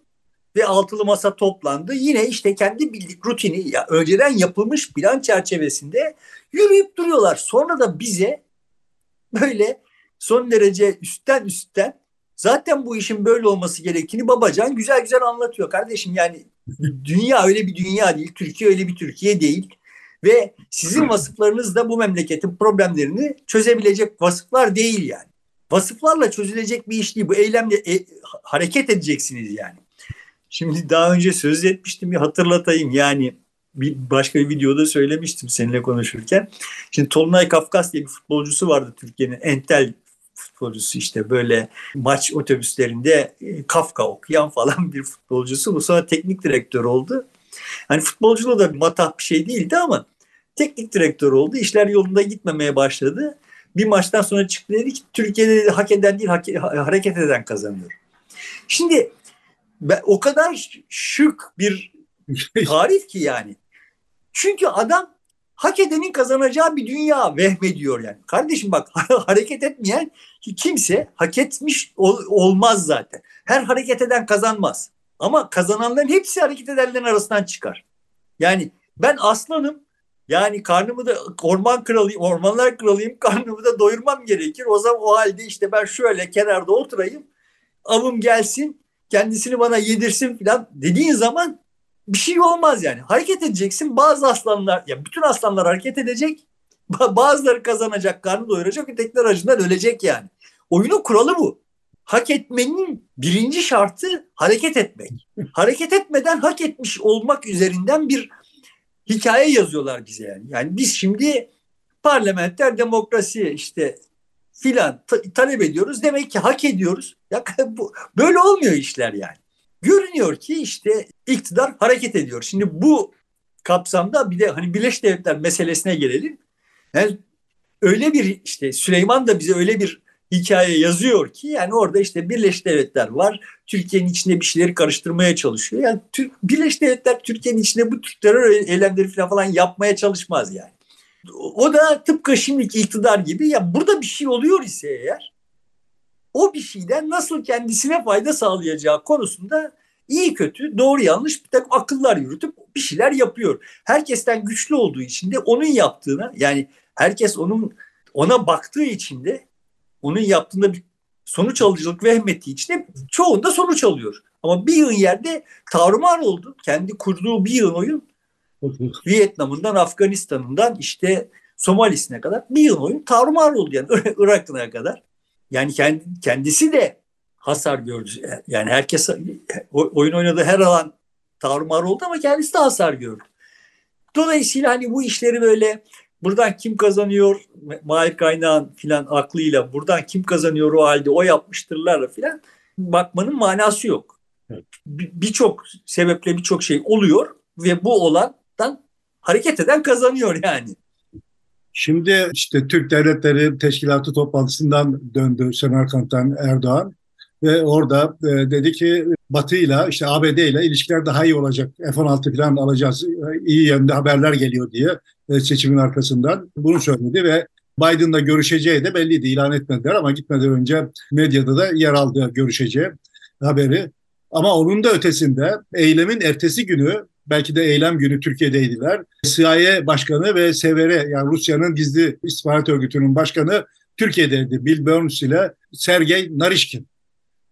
ve altılı masa toplandı. Yine işte kendi bildik rutini ya önceden yapılmış plan çerçevesinde yürüyüp duruyorlar. Sonra da bize böyle son derece üstten üstten zaten bu işin böyle olması gerektiğini Babacan güzel güzel anlatıyor kardeşim. Yani dünya öyle bir dünya değil, Türkiye öyle bir Türkiye değil. Ve sizin vasıflarınız da bu memleketin problemlerini çözebilecek vasıflar değil yani. Vasıflarla çözülecek bir iş değil. Bu eylemle e, hareket edeceksiniz yani. Şimdi daha önce söz etmiştim bir hatırlatayım. Yani bir başka bir videoda söylemiştim seninle konuşurken. Şimdi Tolunay Kafkas diye bir futbolcusu vardı Türkiye'nin entel futbolcusu işte böyle maç otobüslerinde Kafka okuyan falan bir futbolcusu. Bu sonra teknik direktör oldu. Hani futbolculuğu da matah bir şey değildi ama teknik direktör oldu. İşler yolunda gitmemeye başladı. Bir maçtan sonra çıktı dedi ki Türkiye'de dedi, hak eden değil hareket eden kazanıyor. Şimdi ben, o kadar şık bir tarif ki yani. Çünkü adam hak edenin kazanacağı bir dünya vehmediyor yani. Kardeşim bak hareket etmeyen kimse hak etmiş ol, olmaz zaten. Her hareket eden kazanmaz. Ama kazananların hepsi hareket edenlerin arasından çıkar. Yani ben aslanım. Yani karnımı da orman kralıyım, ormanlar kralıyım. Karnımı da doyurmam gerekir. O zaman o halde işte ben şöyle kenarda oturayım. Avım gelsin, kendisini bana yedirsin falan dediğin zaman bir şey olmaz yani. Hareket edeceksin. Bazı aslanlar, ya bütün aslanlar hareket edecek. Bazıları kazanacak, karnı doyuracak, ötekiler acından ölecek yani. Oyunun kuralı bu. Hak etmenin birinci şartı hareket etmek. hareket etmeden hak etmiş olmak üzerinden bir hikaye yazıyorlar bize yani. Yani biz şimdi parlamenter demokrasi işte filan ta- talep ediyoruz. Demek ki hak ediyoruz. Ya bu böyle olmuyor işler yani. Görünüyor ki işte iktidar hareket ediyor. Şimdi bu kapsamda bir de hani Birleşik Devletler meselesine gelelim. Yani öyle bir işte Süleyman da bize öyle bir hikaye yazıyor ki yani orada işte Birleşik Devletler var. Türkiye'nin içinde bir şeyleri karıştırmaya çalışıyor. Yani Türk, Birleşik Devletler Türkiye'nin içinde bu tür terör eylemleri falan, yapmaya çalışmaz yani. O da tıpkı şimdiki iktidar gibi ya burada bir şey oluyor ise eğer o bir şeyden nasıl kendisine fayda sağlayacağı konusunda iyi kötü doğru yanlış bir takım akıllar yürütüp bir şeyler yapıyor. Herkesten güçlü olduğu için de onun yaptığına yani herkes onun ona baktığı için de onun yaptığında bir sonuç alıcılık vehmettiği için de çoğunda sonuç alıyor. Ama bir yığın yerde tarumar oldu. Kendi kurduğu bir yığın oyun Vietnam'ından Afganistan'ından işte Somali'sine kadar bir yıl oyun tarumar oldu yani Irak'ına kadar. Yani kendisi de hasar gördü. Yani herkes oyun oynadığı her alan tarumar oldu ama kendisi de hasar gördü. Dolayısıyla hani bu işleri böyle buradan kim kazanıyor Mahir Kaynağ'ın filan aklıyla buradan kim kazanıyor o halde o yapmıştırlarla filan bakmanın manası yok. Birçok sebeple birçok şey oluyor ve bu olandan hareket eden kazanıyor yani. Şimdi işte Türk Devletleri Teşkilatı toplantısından döndü Semerkant'tan Erdoğan ve orada e, dedi ki Batı ile işte ABD ile ilişkiler daha iyi olacak. F-16 falan alacağız. İyi yönde haberler geliyor diye e, seçimin arkasından bunu söyledi ve Biden'la görüşeceği de belliydi. ilan etmediler ama gitmeden önce medyada da yer aldı görüşeceği haberi. Ama onun da ötesinde eylemin ertesi günü belki de eylem günü Türkiye'deydiler. CIA Başkanı ve SVR yani Rusya'nın gizli istihbarat örgütünün başkanı Türkiye'deydi. Bill Burns ile Sergey Narishkin.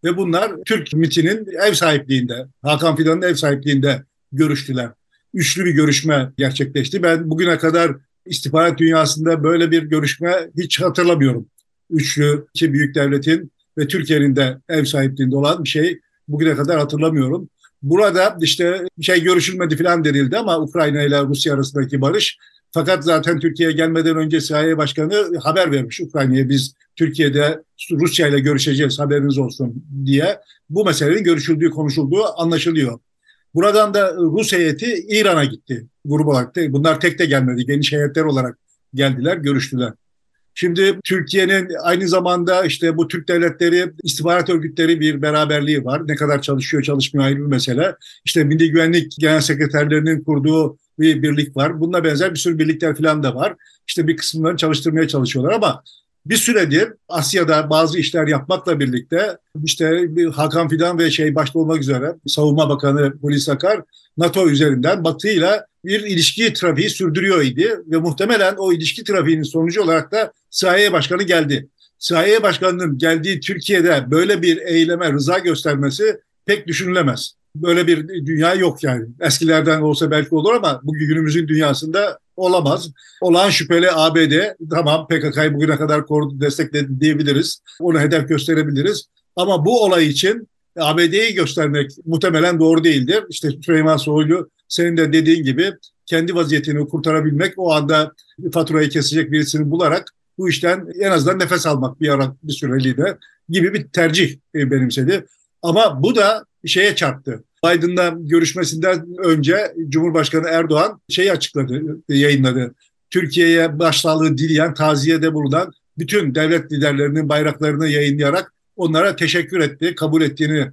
Ve bunlar Türk MIT'inin ev sahipliğinde, Hakan Fidan'ın ev sahipliğinde görüştüler. Üçlü bir görüşme gerçekleşti. Ben bugüne kadar istihbarat dünyasında böyle bir görüşme hiç hatırlamıyorum. Üçlü, iki büyük devletin ve Türkiye'nin de ev sahipliğinde olan bir şey bugüne kadar hatırlamıyorum. Burada işte şey görüşülmedi falan denildi ama Ukrayna ile Rusya arasındaki barış. Fakat zaten Türkiye'ye gelmeden önce CIA Başkanı haber vermiş Ukrayna'ya biz Türkiye'de Rusya ile görüşeceğiz haberiniz olsun diye. Bu meselenin görüşüldüğü, konuşulduğu anlaşılıyor. Buradan da Rus heyeti İran'a gitti grup olarak. Bunlar tek de gelmedi, geniş heyetler olarak geldiler, görüştüler. Şimdi Türkiye'nin aynı zamanda işte bu Türk devletleri istihbarat örgütleri bir beraberliği var. Ne kadar çalışıyor çalışmıyor ayrı bir mesele. İşte Milli Güvenlik Genel Sekreterlerinin kurduğu bir birlik var. Bununla benzer bir sürü birlikler falan da var. İşte bir kısımlarını çalıştırmaya çalışıyorlar ama bir süredir Asya'da bazı işler yapmakla birlikte işte Hakan Fidan ve şey başta olmak üzere Savunma Bakanı Hulusi Akar NATO üzerinden Batı ile bir ilişki trafiği sürdürüyor idi ve muhtemelen o ilişki trafiğinin sonucu olarak da CIA Başkanı geldi. CIA Başkanı'nın geldiği Türkiye'de böyle bir eyleme rıza göstermesi pek düşünülemez. Böyle bir dünya yok yani. Eskilerden olsa belki olur ama bugün günümüzün dünyasında olamaz. Olan şüpheli ABD tamam PKK'yı bugüne kadar korudu, destekledi diyebiliriz. Onu hedef gösterebiliriz. Ama bu olay için ABD'yi göstermek muhtemelen doğru değildir. İşte Süleyman Soylu senin de dediğin gibi kendi vaziyetini kurtarabilmek o anda faturayı kesecek birisini bularak bu işten en azından nefes almak bir ara bir süreliğine gibi bir tercih benimsedi. Ama bu da şeye çarptı. Biden'la görüşmesinden önce Cumhurbaşkanı Erdoğan şeyi açıkladı, yayınladı. Türkiye'ye başsağlığı dileyen, taziyede bulunan bütün devlet liderlerinin bayraklarını yayınlayarak onlara teşekkür etti, kabul ettiğini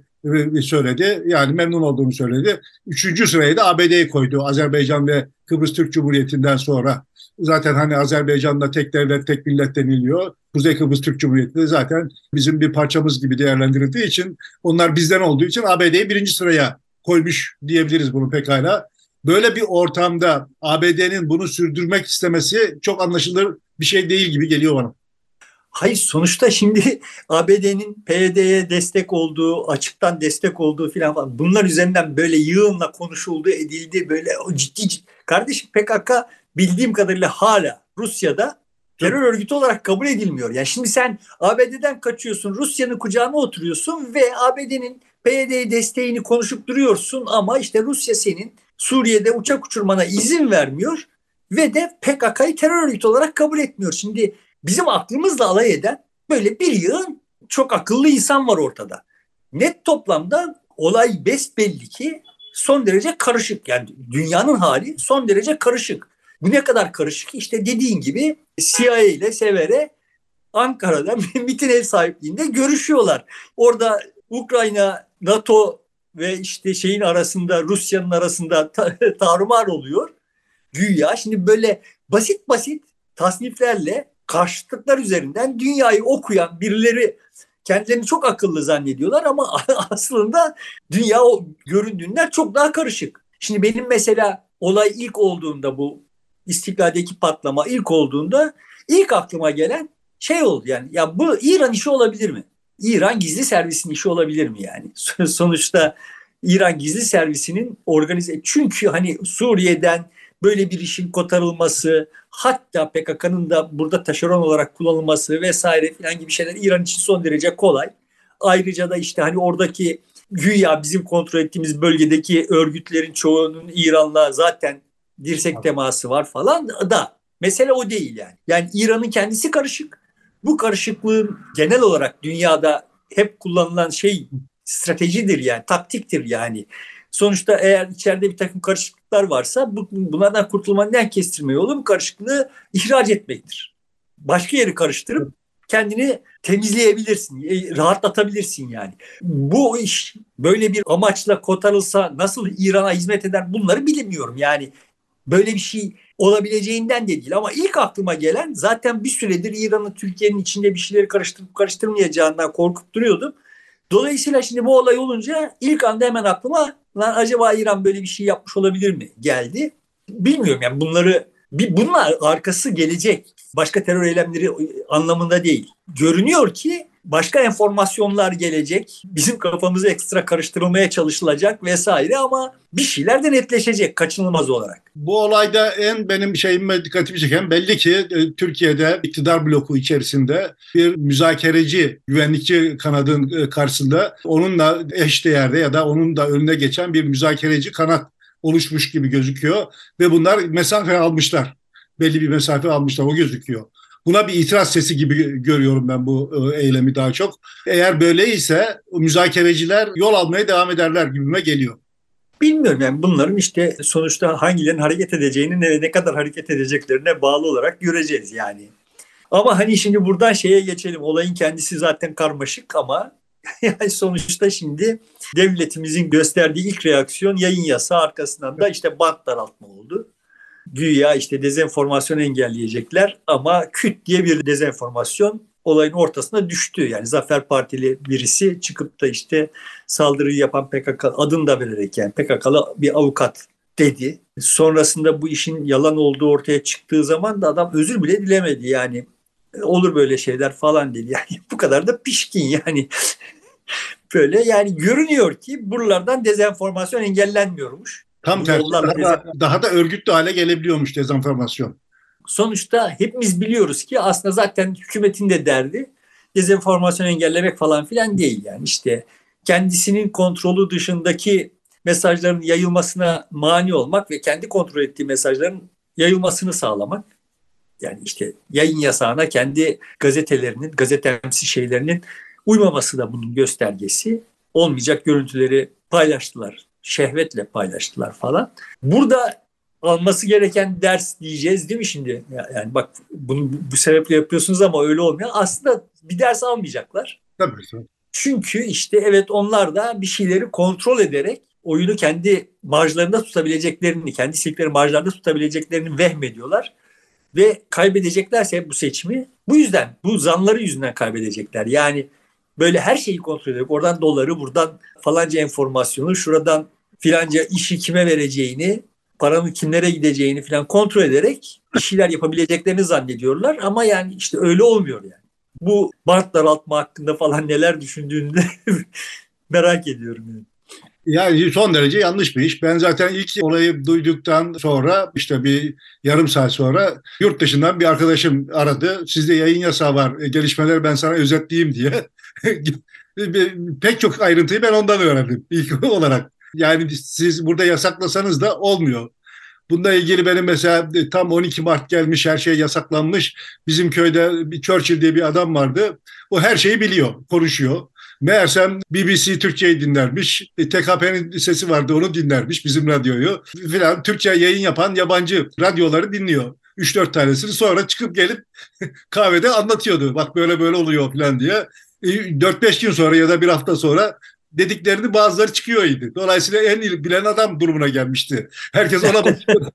söyledi. Yani memnun olduğunu söyledi. Üçüncü sırayı da ABD'ye koydu. Azerbaycan ve Kıbrıs Türk Cumhuriyeti'nden sonra. Zaten hani Azerbaycan'da tek devlet, tek millet deniliyor. Kuzey Kıbrıs Türk Cumhuriyeti de zaten bizim bir parçamız gibi değerlendirildiği için onlar bizden olduğu için ABD'yi birinci sıraya koymuş diyebiliriz bunu pekala. Böyle bir ortamda ABD'nin bunu sürdürmek istemesi çok anlaşılır bir şey değil gibi geliyor bana. Hayır sonuçta şimdi ABD'nin PYD'ye destek olduğu, açıktan destek olduğu filan bunlar üzerinden böyle yığınla konuşuldu, edildi böyle o ciddi ciddi. Kardeşim PKK bildiğim kadarıyla hala Rusya'da terör örgütü olarak kabul edilmiyor. Yani şimdi sen ABD'den kaçıyorsun, Rusya'nın kucağına oturuyorsun ve ABD'nin PYD desteğini konuşup duruyorsun ama işte Rusya senin Suriye'de uçak uçurmana izin vermiyor ve de PKK'yı terör örgütü olarak kabul etmiyor. Şimdi bizim aklımızla alay eden böyle bir yığın çok akıllı insan var ortada. Net toplamda olay besbelli ki son derece karışık. Yani dünyanın hali son derece karışık. Bu ne kadar karışık? İşte dediğin gibi CIA ile Sever'e Ankara'da MIT'in ev sahipliğinde görüşüyorlar. Orada Ukrayna, NATO ve işte şeyin arasında Rusya'nın arasında ta- tarumar oluyor. Güya şimdi böyle basit basit tasniflerle karşıtlıklar üzerinden dünyayı okuyan birileri kendilerini çok akıllı zannediyorlar ama aslında dünya o göründüğünden çok daha karışık. Şimdi benim mesela olay ilk olduğunda bu istiklaldeki patlama ilk olduğunda ilk aklıma gelen şey oldu yani ya bu İran işi olabilir mi? İran gizli servisinin işi olabilir mi yani? Sonuçta İran gizli servisinin organize çünkü hani Suriye'den böyle bir işin kotarılması hatta PKK'nın da burada taşeron olarak kullanılması vesaire filan gibi şeyler İran için son derece kolay. Ayrıca da işte hani oradaki güya bizim kontrol ettiğimiz bölgedeki örgütlerin çoğunun İran'la zaten dirsek teması var falan da mesele o değil yani. Yani İran'ın kendisi karışık. Bu karışıklığın genel olarak dünyada hep kullanılan şey stratejidir yani taktiktir yani. Sonuçta eğer içeride bir takım karışıklıklar varsa bu, bunlardan kurtulmanın en kestirme yolu bu karışıklığı ihraç etmektir. Başka yeri karıştırıp kendini temizleyebilirsin, e, rahatlatabilirsin yani. Bu iş böyle bir amaçla kotarılsa nasıl İran'a hizmet eder bunları bilemiyorum. Yani böyle bir şey olabileceğinden de değil. Ama ilk aklıma gelen zaten bir süredir İran'ın Türkiye'nin içinde bir şeyleri karıştırıp karıştırmayacağından korkup duruyordum. Dolayısıyla şimdi bu olay olunca ilk anda hemen aklıma lan acaba İran böyle bir şey yapmış olabilir mi geldi. Bilmiyorum yani bunları bir bunlar arkası gelecek. Başka terör eylemleri anlamında değil. Görünüyor ki başka enformasyonlar gelecek. Bizim kafamızı ekstra karıştırılmaya çalışılacak vesaire ama bir şeyler de netleşecek kaçınılmaz olarak. Bu olayda en benim şeyime dikkatimi çeken belli ki e, Türkiye'de iktidar bloku içerisinde bir müzakereci, güvenlikçi kanadın e, karşısında onunla eşdeğerde ya da onun da önüne geçen bir müzakereci kanat oluşmuş gibi gözüküyor ve bunlar mesafe almışlar. Belli bir mesafe almışlar o gözüküyor. Buna bir itiraz sesi gibi görüyorum ben bu e, eylemi daha çok. Eğer böyleyse müzakereciler yol almaya devam ederler gibime geliyor. Bilmiyorum yani bunların işte sonuçta hangilerinin hareket edeceğini ne, ne kadar hareket edeceklerine bağlı olarak göreceğiz yani. Ama hani şimdi buradan şeye geçelim. Olayın kendisi zaten karmaşık ama yani sonuçta şimdi devletimizin gösterdiği ilk reaksiyon yayın yasa arkasından da işte bant daraltma oldu güya işte dezenformasyon engelleyecekler ama küt diye bir dezenformasyon olayın ortasına düştü. Yani Zafer Partili birisi çıkıp da işte saldırıyı yapan PKK adını da vererek yani PKK'lı bir avukat dedi. Sonrasında bu işin yalan olduğu ortaya çıktığı zaman da adam özür bile dilemedi yani. Olur böyle şeyler falan dedi. Yani bu kadar da pişkin yani. böyle yani görünüyor ki buralardan dezenformasyon engellenmiyormuş. Tam tersi daha, da, daha da örgütlü hale gelebiliyormuş dezenformasyon. Sonuçta hepimiz biliyoruz ki aslında zaten hükümetin de derdi dezenformasyon engellemek falan filan değil yani işte kendisinin kontrolü dışındaki mesajların yayılmasına mani olmak ve kendi kontrol ettiği mesajların yayılmasını sağlamak. Yani işte yayın yasağına kendi gazetelerinin, gazetemsi şeylerinin uymaması da bunun göstergesi. Olmayacak görüntüleri paylaştılar şehvetle paylaştılar falan. Burada alması gereken ders diyeceğiz değil mi şimdi? Yani bak bunu bu sebeple yapıyorsunuz ama öyle olmuyor. Aslında bir ders almayacaklar. Tabii. tabii. Çünkü işte evet onlar da bir şeyleri kontrol ederek oyunu kendi marjlarında tutabileceklerini, kendi istedikleri marjlarında tutabileceklerini vehmediyorlar. Ve kaybedeceklerse bu seçimi bu yüzden, bu zanları yüzünden kaybedecekler. Yani böyle her şeyi kontrol ederek oradan doları, buradan falanca enformasyonu, şuradan filanca işi kime vereceğini, paranın kimlere gideceğini filan kontrol ederek bir şeyler yapabileceklerini zannediyorlar. Ama yani işte öyle olmuyor yani. Bu bant daraltma hakkında falan neler düşündüğünü merak ediyorum. Yani. Yani son derece yanlış bir iş. Ben zaten ilk olayı duyduktan sonra işte bir yarım saat sonra yurt dışından bir arkadaşım aradı. Sizde yayın yasağı var. E, gelişmeleri ben sana özetleyeyim diye. Pek çok ayrıntıyı ben ondan öğrendim ilk olarak. Yani siz burada yasaklasanız da olmuyor. Bununla ilgili benim mesela e, tam 12 Mart gelmiş her şey yasaklanmış. Bizim köyde bir Churchill diye bir adam vardı. O her şeyi biliyor, konuşuyor. Meğersem BBC Türkçeyi dinlermiş. E, TKP'nin sesi vardı onu dinlermiş bizim radyoyu. Filan Türkçe yayın yapan yabancı radyoları dinliyor. 3-4 tanesini sonra çıkıp gelip kahvede anlatıyordu. Bak böyle böyle oluyor falan diye. 4-5 e, gün sonra ya da bir hafta sonra dediklerini bazıları çıkıyor idi. Dolayısıyla en iyi bilen adam durumuna gelmişti. Herkes ona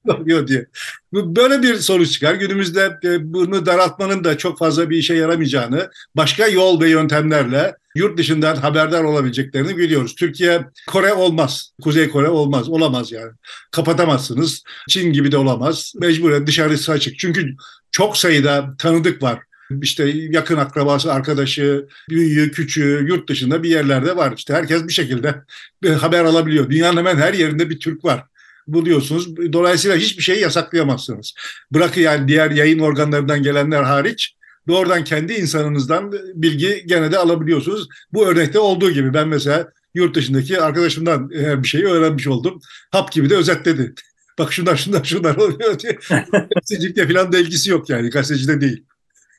bakıyor diye. Böyle bir sonuç çıkar. Günümüzde e, bunu daraltmanın da çok fazla bir işe yaramayacağını, başka yol ve yöntemlerle yurt dışından haberdar olabileceklerini biliyoruz. Türkiye Kore olmaz. Kuzey Kore olmaz. Olamaz yani. Kapatamazsınız. Çin gibi de olamaz. Mecburen dışarısı açık. Çünkü çok sayıda tanıdık var işte yakın akrabası, arkadaşı, büyüğü, küçüğü yurt dışında bir yerlerde var. İşte herkes bir şekilde bir haber alabiliyor. Dünyanın hemen her yerinde bir Türk var buluyorsunuz. Dolayısıyla hiçbir şeyi yasaklayamazsınız. Bırakın yani diğer yayın organlarından gelenler hariç doğrudan kendi insanınızdan bilgi gene de alabiliyorsunuz. Bu örnekte olduğu gibi ben mesela yurt dışındaki arkadaşımdan bir şeyi öğrenmiş oldum. Hap gibi de özetledi. Bak şunlar şunlar şunlar oluyor diye. Gazetecilikle falan da ilgisi yok yani gazetecide değil.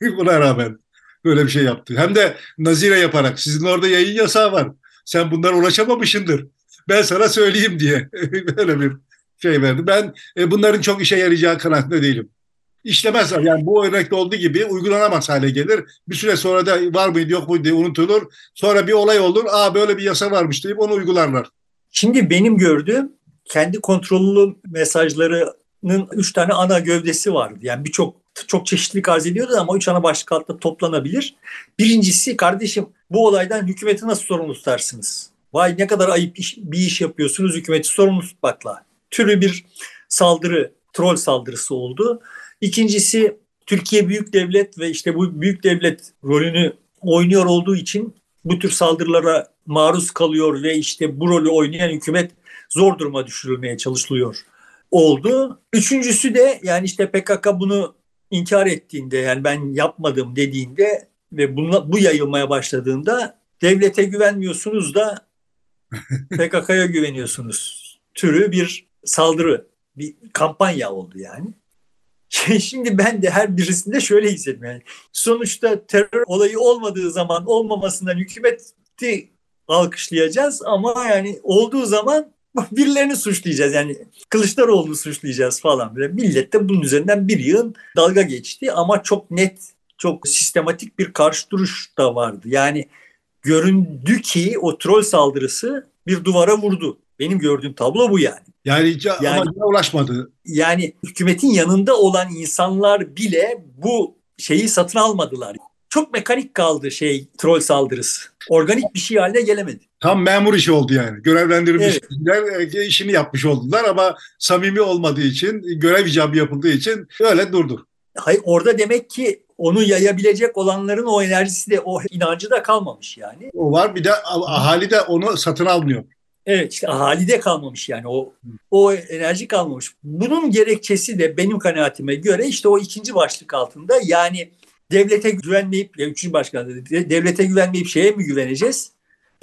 Buna rağmen böyle bir şey yaptı. Hem de nazire yaparak sizin orada yayın yasağı var. Sen bunlara ulaşamamışındır. Ben sana söyleyeyim diye böyle bir şey verdi. Ben e, bunların çok işe yarayacağı kanaatinde değilim. İşlemezler yani bu örnekte olduğu gibi uygulanamaz hale gelir. Bir süre sonra da var mıydı yok muydu diye unutulur. Sonra bir olay olur. Aa böyle bir yasa varmış deyip onu uygularlar. Şimdi benim gördüğüm kendi kontrollü mesajları Avrupa'nın üç tane ana gövdesi vardı. Yani birçok çok çeşitlilik arz ediyordu ama üç ana başlık altında toplanabilir. Birincisi kardeşim bu olaydan hükümeti nasıl sorumlu tutarsınız? Vay ne kadar ayıp iş, bir iş yapıyorsunuz hükümeti sorumlu tutmakla. Türü bir saldırı, troll saldırısı oldu. İkincisi Türkiye büyük devlet ve işte bu büyük devlet rolünü oynuyor olduğu için bu tür saldırılara maruz kalıyor ve işte bu rolü oynayan hükümet zor duruma düşürülmeye çalışılıyor oldu. Üçüncüsü de yani işte PKK bunu inkar ettiğinde yani ben yapmadım dediğinde ve bunla, bu yayılmaya başladığında devlete güvenmiyorsunuz da PKK'ya güveniyorsunuz türü bir saldırı, bir kampanya oldu yani. Şimdi ben de her birisinde şöyle hissettim. Yani sonuçta terör olayı olmadığı zaman olmamasından hükümeti alkışlayacağız ama yani olduğu zaman birilerini suçlayacağız. Yani Kılıçdaroğlu'nu suçlayacağız falan. Böyle millet de bunun üzerinden bir yığın dalga geçti ama çok net, çok sistematik bir karşı duruş da vardı. Yani göründü ki o troll saldırısı bir duvara vurdu. Benim gördüğüm tablo bu yani. Yani, yani amacına ulaşmadı. Yani hükümetin yanında olan insanlar bile bu şeyi satın almadılar. Çok mekanik kaldı şey troll saldırısı. Organik bir şey haline gelemedi. Tam memur işi oldu yani. Görevlendirilmiş evet. e, işini yapmış oldular ama samimi olmadığı için, görev icabı yapıldığı için öyle durdu. Hayır orada demek ki onu yayabilecek olanların o enerjisi de o inancı da kalmamış yani. O var bir de ahali de onu satın almıyor. Evet işte ahalide kalmamış yani o o enerji kalmamış. Bunun gerekçesi de benim kanaatime göre işte o ikinci başlık altında yani devlete güvenmeyip ya üçüncü başkan dedi devlete güvenmeyip şeye mi güveneceğiz?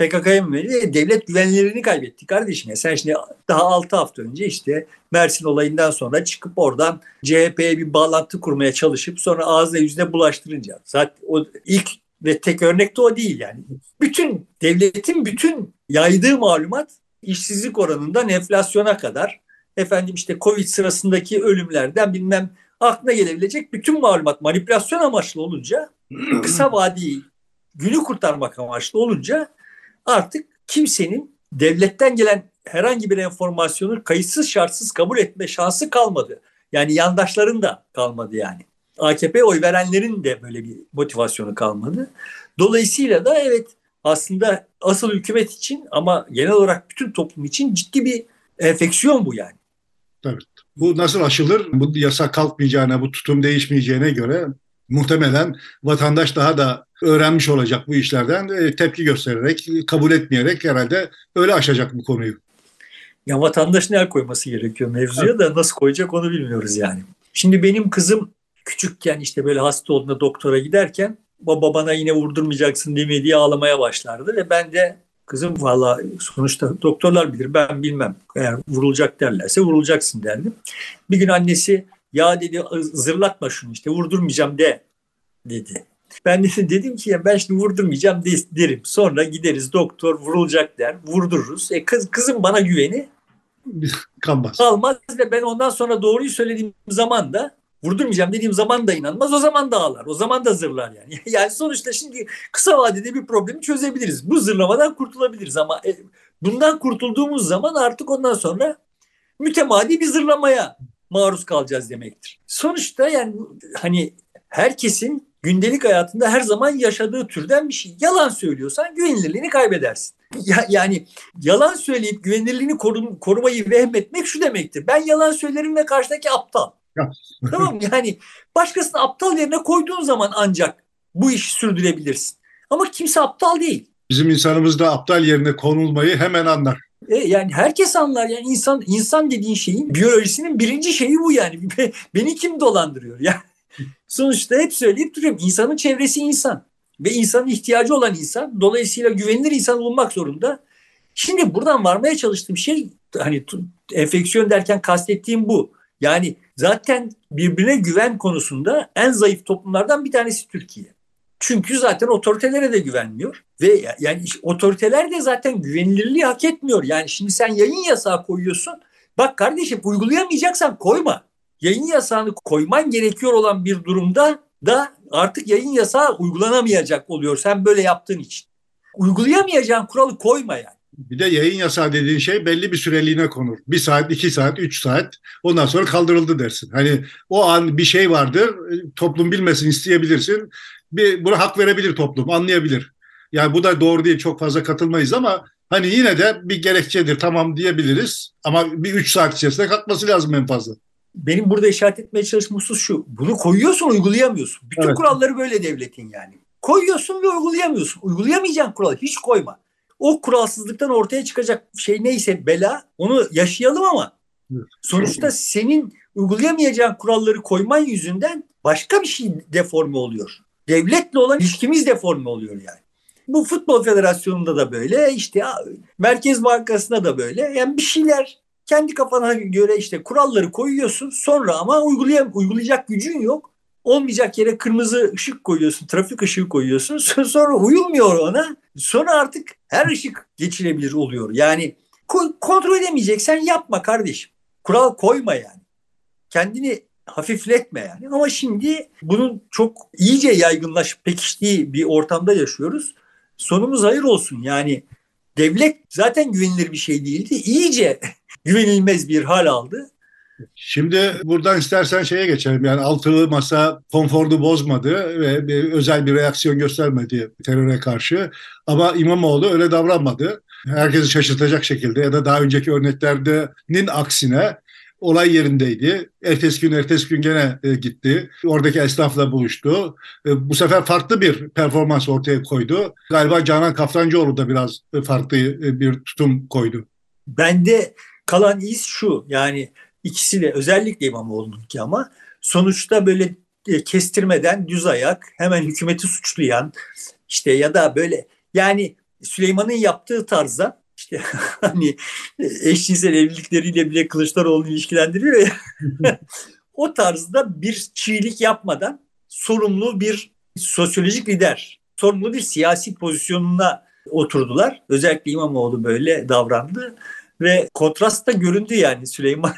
PKK'ya mı güveneceğiz? Devlet güvenlilerini kaybetti kardeşim. Ya sen şimdi daha 6 hafta önce işte Mersin olayından sonra çıkıp oradan CHP'ye bir bağlantı kurmaya çalışıp sonra ağzına yüzüne bulaştırınca. Zaten o ilk ve tek örnek de o değil yani. Bütün devletin bütün yaydığı malumat işsizlik oranından enflasyona kadar efendim işte Covid sırasındaki ölümlerden bilmem aklına gelebilecek bütün malumat manipülasyon amaçlı olunca kısa vadi günü kurtarmak amaçlı olunca artık kimsenin devletten gelen herhangi bir enformasyonu kayıtsız şartsız kabul etme şansı kalmadı. Yani yandaşların da kalmadı yani. AKP oy verenlerin de böyle bir motivasyonu kalmadı. Dolayısıyla da evet aslında asıl hükümet için ama genel olarak bütün toplum için ciddi bir enfeksiyon bu yani. Evet. Bu nasıl aşılır? Bu yasa kalkmayacağına, bu tutum değişmeyeceğine göre muhtemelen vatandaş daha da öğrenmiş olacak bu işlerden e, tepki göstererek, kabul etmeyerek herhalde öyle aşacak bu konuyu. Ya vatandaş ne koyması gerekiyor mevzuya da nasıl koyacak onu bilmiyoruz yani. Şimdi benim kızım küçükken işte böyle hasta olduğunda doktora giderken baba bana yine vurdurmayacaksın mi diye ağlamaya başlardı ve ben de kızım valla sonuçta doktorlar bilir ben bilmem eğer vurulacak derlerse vurulacaksın derdim. Bir gün annesi ya dedi zırlatma şunu işte vurdurmayacağım de dedi. Ben de dedim ki ya ben şimdi vurdurmayacağım derim. Sonra gideriz doktor vurulacak der vurdururuz. E kız, kızım bana güveni kalmaz. Kalmaz ve ben ondan sonra doğruyu söylediğim zaman da vurdurmayacağım dediğim zaman da inanmaz. O zaman da ağlar. O zaman da zırlar yani. Yani sonuçta şimdi kısa vadede bir problemi çözebiliriz. Bu zırlamadan kurtulabiliriz ama e, bundan kurtulduğumuz zaman artık ondan sonra mütemadi bir zırlamaya maruz kalacağız demektir. Sonuçta yani hani herkesin gündelik hayatında her zaman yaşadığı türden bir şey. Yalan söylüyorsan güvenilirliğini kaybedersin. Ya, yani yalan söyleyip güvenilirliğini korum, korumayı vehmetmek şu demektir. Ben yalan söylerim ve karşıdaki aptal. tamam Yani başkasını aptal yerine koyduğun zaman ancak bu işi sürdürebilirsin. Ama kimse aptal değil. Bizim insanımız da aptal yerine konulmayı hemen anlar. E, yani herkes anlar. Yani insan insan dediğin şeyin biyolojisinin birinci şeyi bu yani. Beni kim dolandırıyor? Yani sonuçta hep söyleyip duruyorum. İnsanın çevresi insan. Ve insanın ihtiyacı olan insan. Dolayısıyla güvenilir insan olmak zorunda. Şimdi buradan varmaya çalıştığım şey hani enfeksiyon derken kastettiğim bu. Yani zaten birbirine güven konusunda en zayıf toplumlardan bir tanesi Türkiye. Çünkü zaten otoritelere de güvenmiyor ve yani otoriteler de zaten güvenilirliği hak etmiyor. Yani şimdi sen yayın yasağı koyuyorsun. Bak kardeşim uygulayamayacaksan koyma. Yayın yasağını koyman gerekiyor olan bir durumda da artık yayın yasağı uygulanamayacak oluyor sen böyle yaptığın için. Uygulayamayacağın kuralı koyma yani. Bir de yayın yasağı dediğin şey belli bir süreliğine konur. Bir saat, iki saat, üç saat. Ondan sonra kaldırıldı dersin. Hani o an bir şey vardır. Toplum bilmesin isteyebilirsin. Bir, buna hak verebilir toplum, anlayabilir. Yani bu da doğru değil. Çok fazla katılmayız ama hani yine de bir gerekçedir tamam diyebiliriz. Ama bir üç saat içerisinde kalkması lazım en fazla benim burada işaret etmeye çalıştığım husus şu. Bunu koyuyorsun uygulayamıyorsun. Bütün evet. kuralları böyle devletin yani. Koyuyorsun ve uygulayamıyorsun. Uygulayamayacağın kuralı hiç koyma. O kuralsızlıktan ortaya çıkacak şey neyse bela onu yaşayalım ama sonuçta senin uygulayamayacağın kuralları koyman yüzünden başka bir şey deforme oluyor. Devletle olan ilişkimiz deforme oluyor yani. Bu futbol federasyonunda da böyle işte Merkez Bankası'nda da böyle. Yani bir şeyler kendi kafana göre işte kuralları koyuyorsun sonra ama uygulayam uygulayacak gücün yok. Olmayacak yere kırmızı ışık koyuyorsun, trafik ışığı koyuyorsun. Sonra uyulmuyor ona. Sonra artık her ışık geçilebilir oluyor. Yani kontrol edemeyeceksen yapma kardeşim. Kural koyma yani. Kendini hafifletme yani. Ama şimdi bunun çok iyice yaygınlaşıp pekiştiği bir ortamda yaşıyoruz. Sonumuz hayır olsun. Yani devlet zaten güvenilir bir şey değildi. İyice güvenilmez bir hal aldı. Şimdi buradan istersen şeye geçelim. Yani altılı masa konfordu bozmadı ve bir, özel bir reaksiyon göstermedi teröre karşı. Ama İmamoğlu öyle davranmadı. Herkesi şaşırtacak şekilde ya da daha önceki örneklerinin aksine olay yerindeydi. Ertesi gün ertesi gün gene e, gitti. Oradaki esnafla buluştu. E, bu sefer farklı bir performans ortaya koydu. Galiba Canan Kaftancıoğlu da biraz farklı e, bir tutum koydu. Bende kalan iz şu yani ikisi de özellikle İmamoğlu'nunki ama sonuçta böyle kestirmeden düz ayak hemen hükümeti suçlayan işte ya da böyle yani Süleyman'ın yaptığı tarzda işte hani eşcinsel evlilikleriyle bile Kılıçdaroğlu'nu ilişkilendiriyor ya o tarzda bir çiğlik yapmadan sorumlu bir sosyolojik lider, sorumlu bir siyasi pozisyonuna oturdular. Özellikle İmamoğlu böyle davrandı ve kontrast da göründü yani Süleyman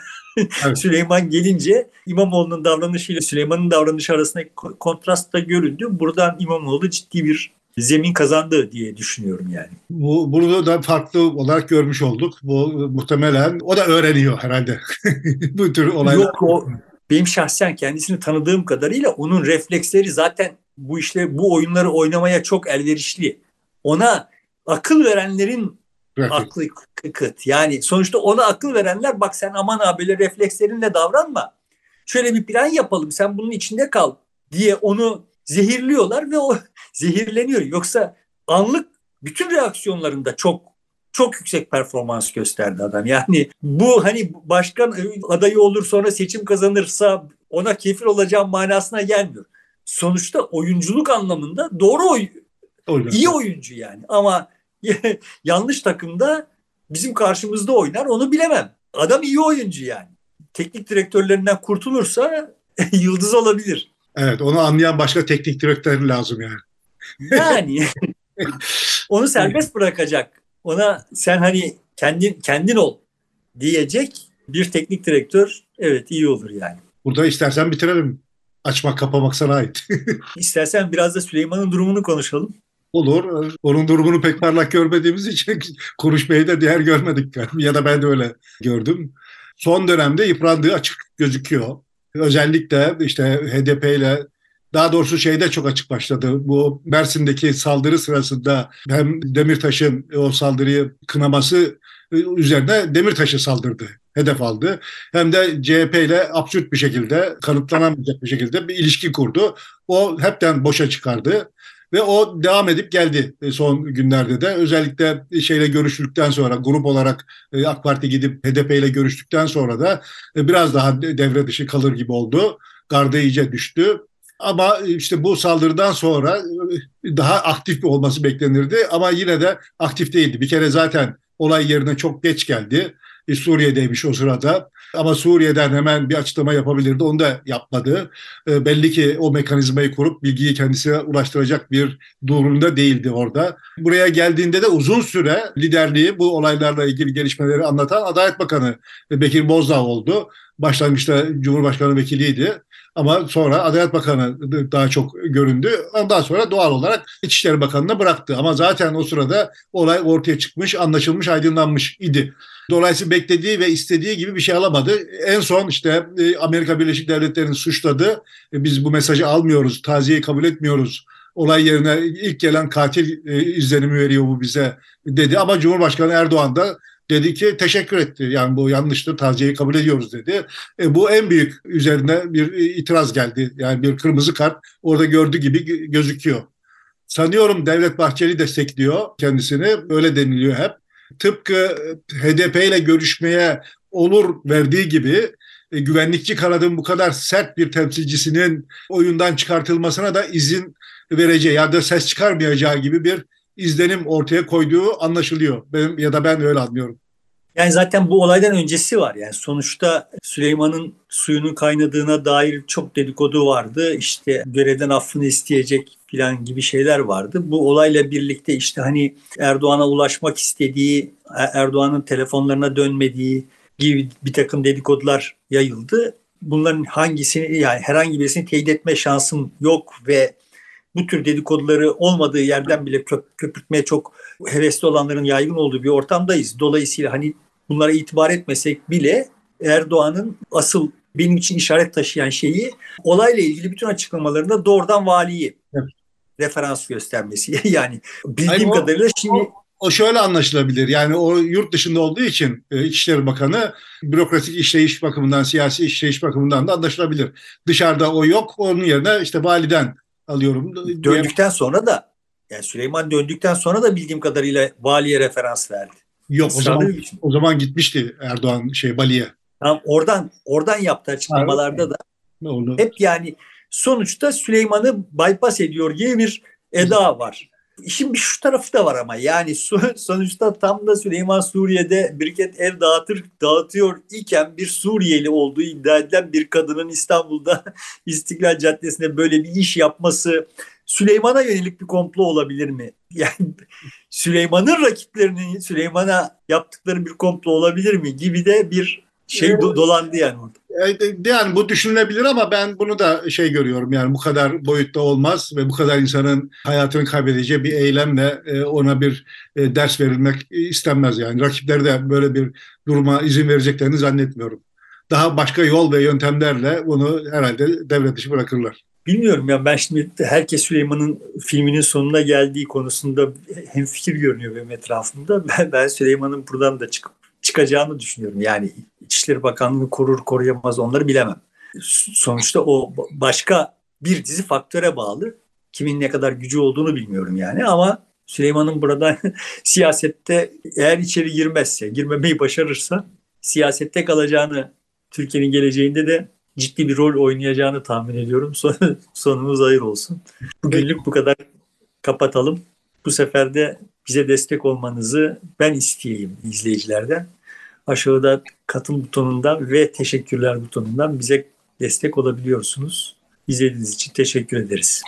evet. Süleyman gelince İmamoğlu'nun davranışıyla Süleyman'ın davranışı arasındaki kontrast da göründü. Buradan İmamoğlu ciddi bir zemin kazandı diye düşünüyorum yani. Bu, bunu da farklı olarak görmüş olduk. Bu muhtemelen o da öğreniyor herhalde. bu tür olaylar. Yok o benim şahsen kendisini tanıdığım kadarıyla onun refleksleri zaten bu işle bu oyunları oynamaya çok elverişli. Ona akıl verenlerin Refleks. aklı kıt. Yani sonuçta ona akıl verenler bak sen aman ha böyle reflekslerinle davranma. Şöyle bir plan yapalım sen bunun içinde kal diye onu zehirliyorlar ve o zehirleniyor. Yoksa anlık bütün reaksiyonlarında çok çok yüksek performans gösterdi adam. Yani bu hani başkan adayı olur sonra seçim kazanırsa ona kefil olacağım manasına gelmiyor. Sonuçta oyunculuk anlamında doğru oy Oyun. iyi oyuncu yani. Ama yanlış takımda bizim karşımızda oynar onu bilemem. Adam iyi oyuncu yani. Teknik direktörlerinden kurtulursa yıldız olabilir. Evet onu anlayan başka teknik direktör lazım yani. Yani onu serbest bırakacak. Ona sen hani kendin kendin ol diyecek bir teknik direktör evet iyi olur yani. Burada istersen bitirelim. Açmak kapamak sana ait. İstersen biraz da Süleyman'ın durumunu konuşalım. Olur. Onun durumunu pek parlak görmediğimiz için konuşmayı da diğer görmedik. Ya da ben de öyle gördüm. Son dönemde yıprandığı açık gözüküyor. Özellikle işte HDP ile daha doğrusu şeyde çok açık başladı. Bu Mersin'deki saldırı sırasında hem Demirtaş'ın o saldırıyı kınaması üzerine Demirtaş'ı saldırdı, hedef aldı. Hem de CHP ile absürt bir şekilde, kanıtlanamayacak bir şekilde bir ilişki kurdu. O hepten boşa çıkardı. Ve o devam edip geldi e, son günlerde de. Özellikle şeyle görüştükten sonra grup olarak e, AK Parti gidip HDP ile görüştükten sonra da e, biraz daha devre dışı kalır gibi oldu. Garda iyice düştü. Ama işte bu saldırıdan sonra daha aktif olması beklenirdi. Ama yine de aktif değildi. Bir kere zaten olay yerine çok geç geldi. Suriye'deymiş o sırada. Ama Suriye'den hemen bir açıklama yapabilirdi. Onu da yapmadı. E, belli ki o mekanizmayı kurup bilgiyi kendisine ulaştıracak bir durumda değildi orada. Buraya geldiğinde de uzun süre liderliği bu olaylarla ilgili gelişmeleri anlatan Adalet Bakanı Bekir Bozdağ oldu. Başlangıçta Cumhurbaşkanı vekiliydi. Ama sonra Adalet Bakanı daha çok göründü. Ondan sonra doğal olarak İçişleri Bakanı'na bıraktı. Ama zaten o sırada olay ortaya çıkmış, anlaşılmış, aydınlanmış idi. Dolayısıyla beklediği ve istediği gibi bir şey alamadı. En son işte e, Amerika Birleşik Devletleri'nin suçladı. E, biz bu mesajı almıyoruz, taziyeyi kabul etmiyoruz. Olay yerine ilk gelen katil e, izlenimi veriyor bu bize dedi. Ama Cumhurbaşkanı Erdoğan da dedi ki teşekkür etti. Yani bu yanlıştır, taziyeyi kabul ediyoruz dedi. E, bu en büyük üzerine bir itiraz geldi. Yani bir kırmızı kart orada gördüğü gibi gözüküyor. Sanıyorum Devlet Bahçeli destekliyor kendisini. Öyle deniliyor hep. Tıpkı HDP ile görüşmeye olur verdiği gibi e, güvenlikçi kanadın bu kadar sert bir temsilcisinin oyundan çıkartılmasına da izin vereceği ya da ses çıkarmayacağı gibi bir izlenim ortaya koyduğu anlaşılıyor. Benim ya da ben öyle anlıyorum. Yani zaten bu olaydan öncesi var. Yani sonuçta Süleyman'ın suyunun kaynadığına dair çok dedikodu vardı. İşte görevden affını isteyecek falan gibi şeyler vardı. Bu olayla birlikte işte hani Erdoğan'a ulaşmak istediği, Erdoğan'ın telefonlarına dönmediği gibi bir takım dedikodular yayıldı. Bunların hangisini yani herhangi birisini teyit etme şansım yok ve bu tür dedikoduları olmadığı yerden bile köpürtmeye çok hevesli olanların yaygın olduğu bir ortamdayız. Dolayısıyla hani bunlara itibar etmesek bile Erdoğan'ın asıl benim için işaret taşıyan şeyi olayla ilgili bütün açıklamalarında doğrudan valiyi evet. referans göstermesi. yani bildiğim Hayır, kadarıyla şimdi o, o şöyle anlaşılabilir. Yani o yurt dışında olduğu için e, İçişleri Bakanı bürokratik işleyiş bakımından, siyasi işleyiş bakımından da anlaşılabilir. Dışarıda o yok. Onun yerine işte validen alıyorum. Döndükten sonra da yani Süleyman döndükten sonra da bildiğim kadarıyla valiye referans verdi. Yok o zaman için. o zaman gitmişti Erdoğan şey Bali'ye. Tamam oradan oradan yaptığı açıklamalarda da ne hep yani sonuçta Süleyman'ı bypass ediyor gibi bir eda var. İşin bir şu tarafı da var ama yani sonuçta tam da Süleyman Suriye'de biriket ev dağıtır dağıtıyor iken bir Suriyeli olduğu iddia edilen bir kadının İstanbul'da İstiklal Caddesi'nde böyle bir iş yapması Süleyman'a yönelik bir komplo olabilir mi? Yani Süleyman'ın rakiplerinin Süleyman'a yaptıkları bir komplo olabilir mi gibi de bir şey do- dolandı yani orada. E, yani bu düşünülebilir ama ben bunu da şey görüyorum yani bu kadar boyutta olmaz ve bu kadar insanın hayatını kaybedeceği bir eylemle e, ona bir e, ders verilmek istenmez yani. Rakipleri de böyle bir duruma izin vereceklerini zannetmiyorum. Daha başka yol ve yöntemlerle bunu herhalde devlet dışı bırakırlar. Bilmiyorum ya ben şimdi herkes Süleyman'ın filminin sonuna geldiği konusunda hem fikir görünüyor benim etrafımda. Ben, ben Süleyman'ın buradan da çıkıp çıkacağını düşünüyorum. Yani İçişleri Bakanlığı'nı korur koruyamaz onları bilemem. Sonuçta o başka bir dizi faktöre bağlı. Kimin ne kadar gücü olduğunu bilmiyorum yani ama Süleyman'ın burada siyasette eğer içeri girmezse, girmemeyi başarırsa siyasette kalacağını Türkiye'nin geleceğinde de ciddi bir rol oynayacağını tahmin ediyorum. Son, sonumuz hayır olsun. Bugünlük bu kadar kapatalım. Bu sefer de bize destek olmanızı ben isteyeyim izleyicilerden. Aşağıda katıl butonundan ve teşekkürler butonundan bize destek olabiliyorsunuz. İzlediğiniz için teşekkür ederiz.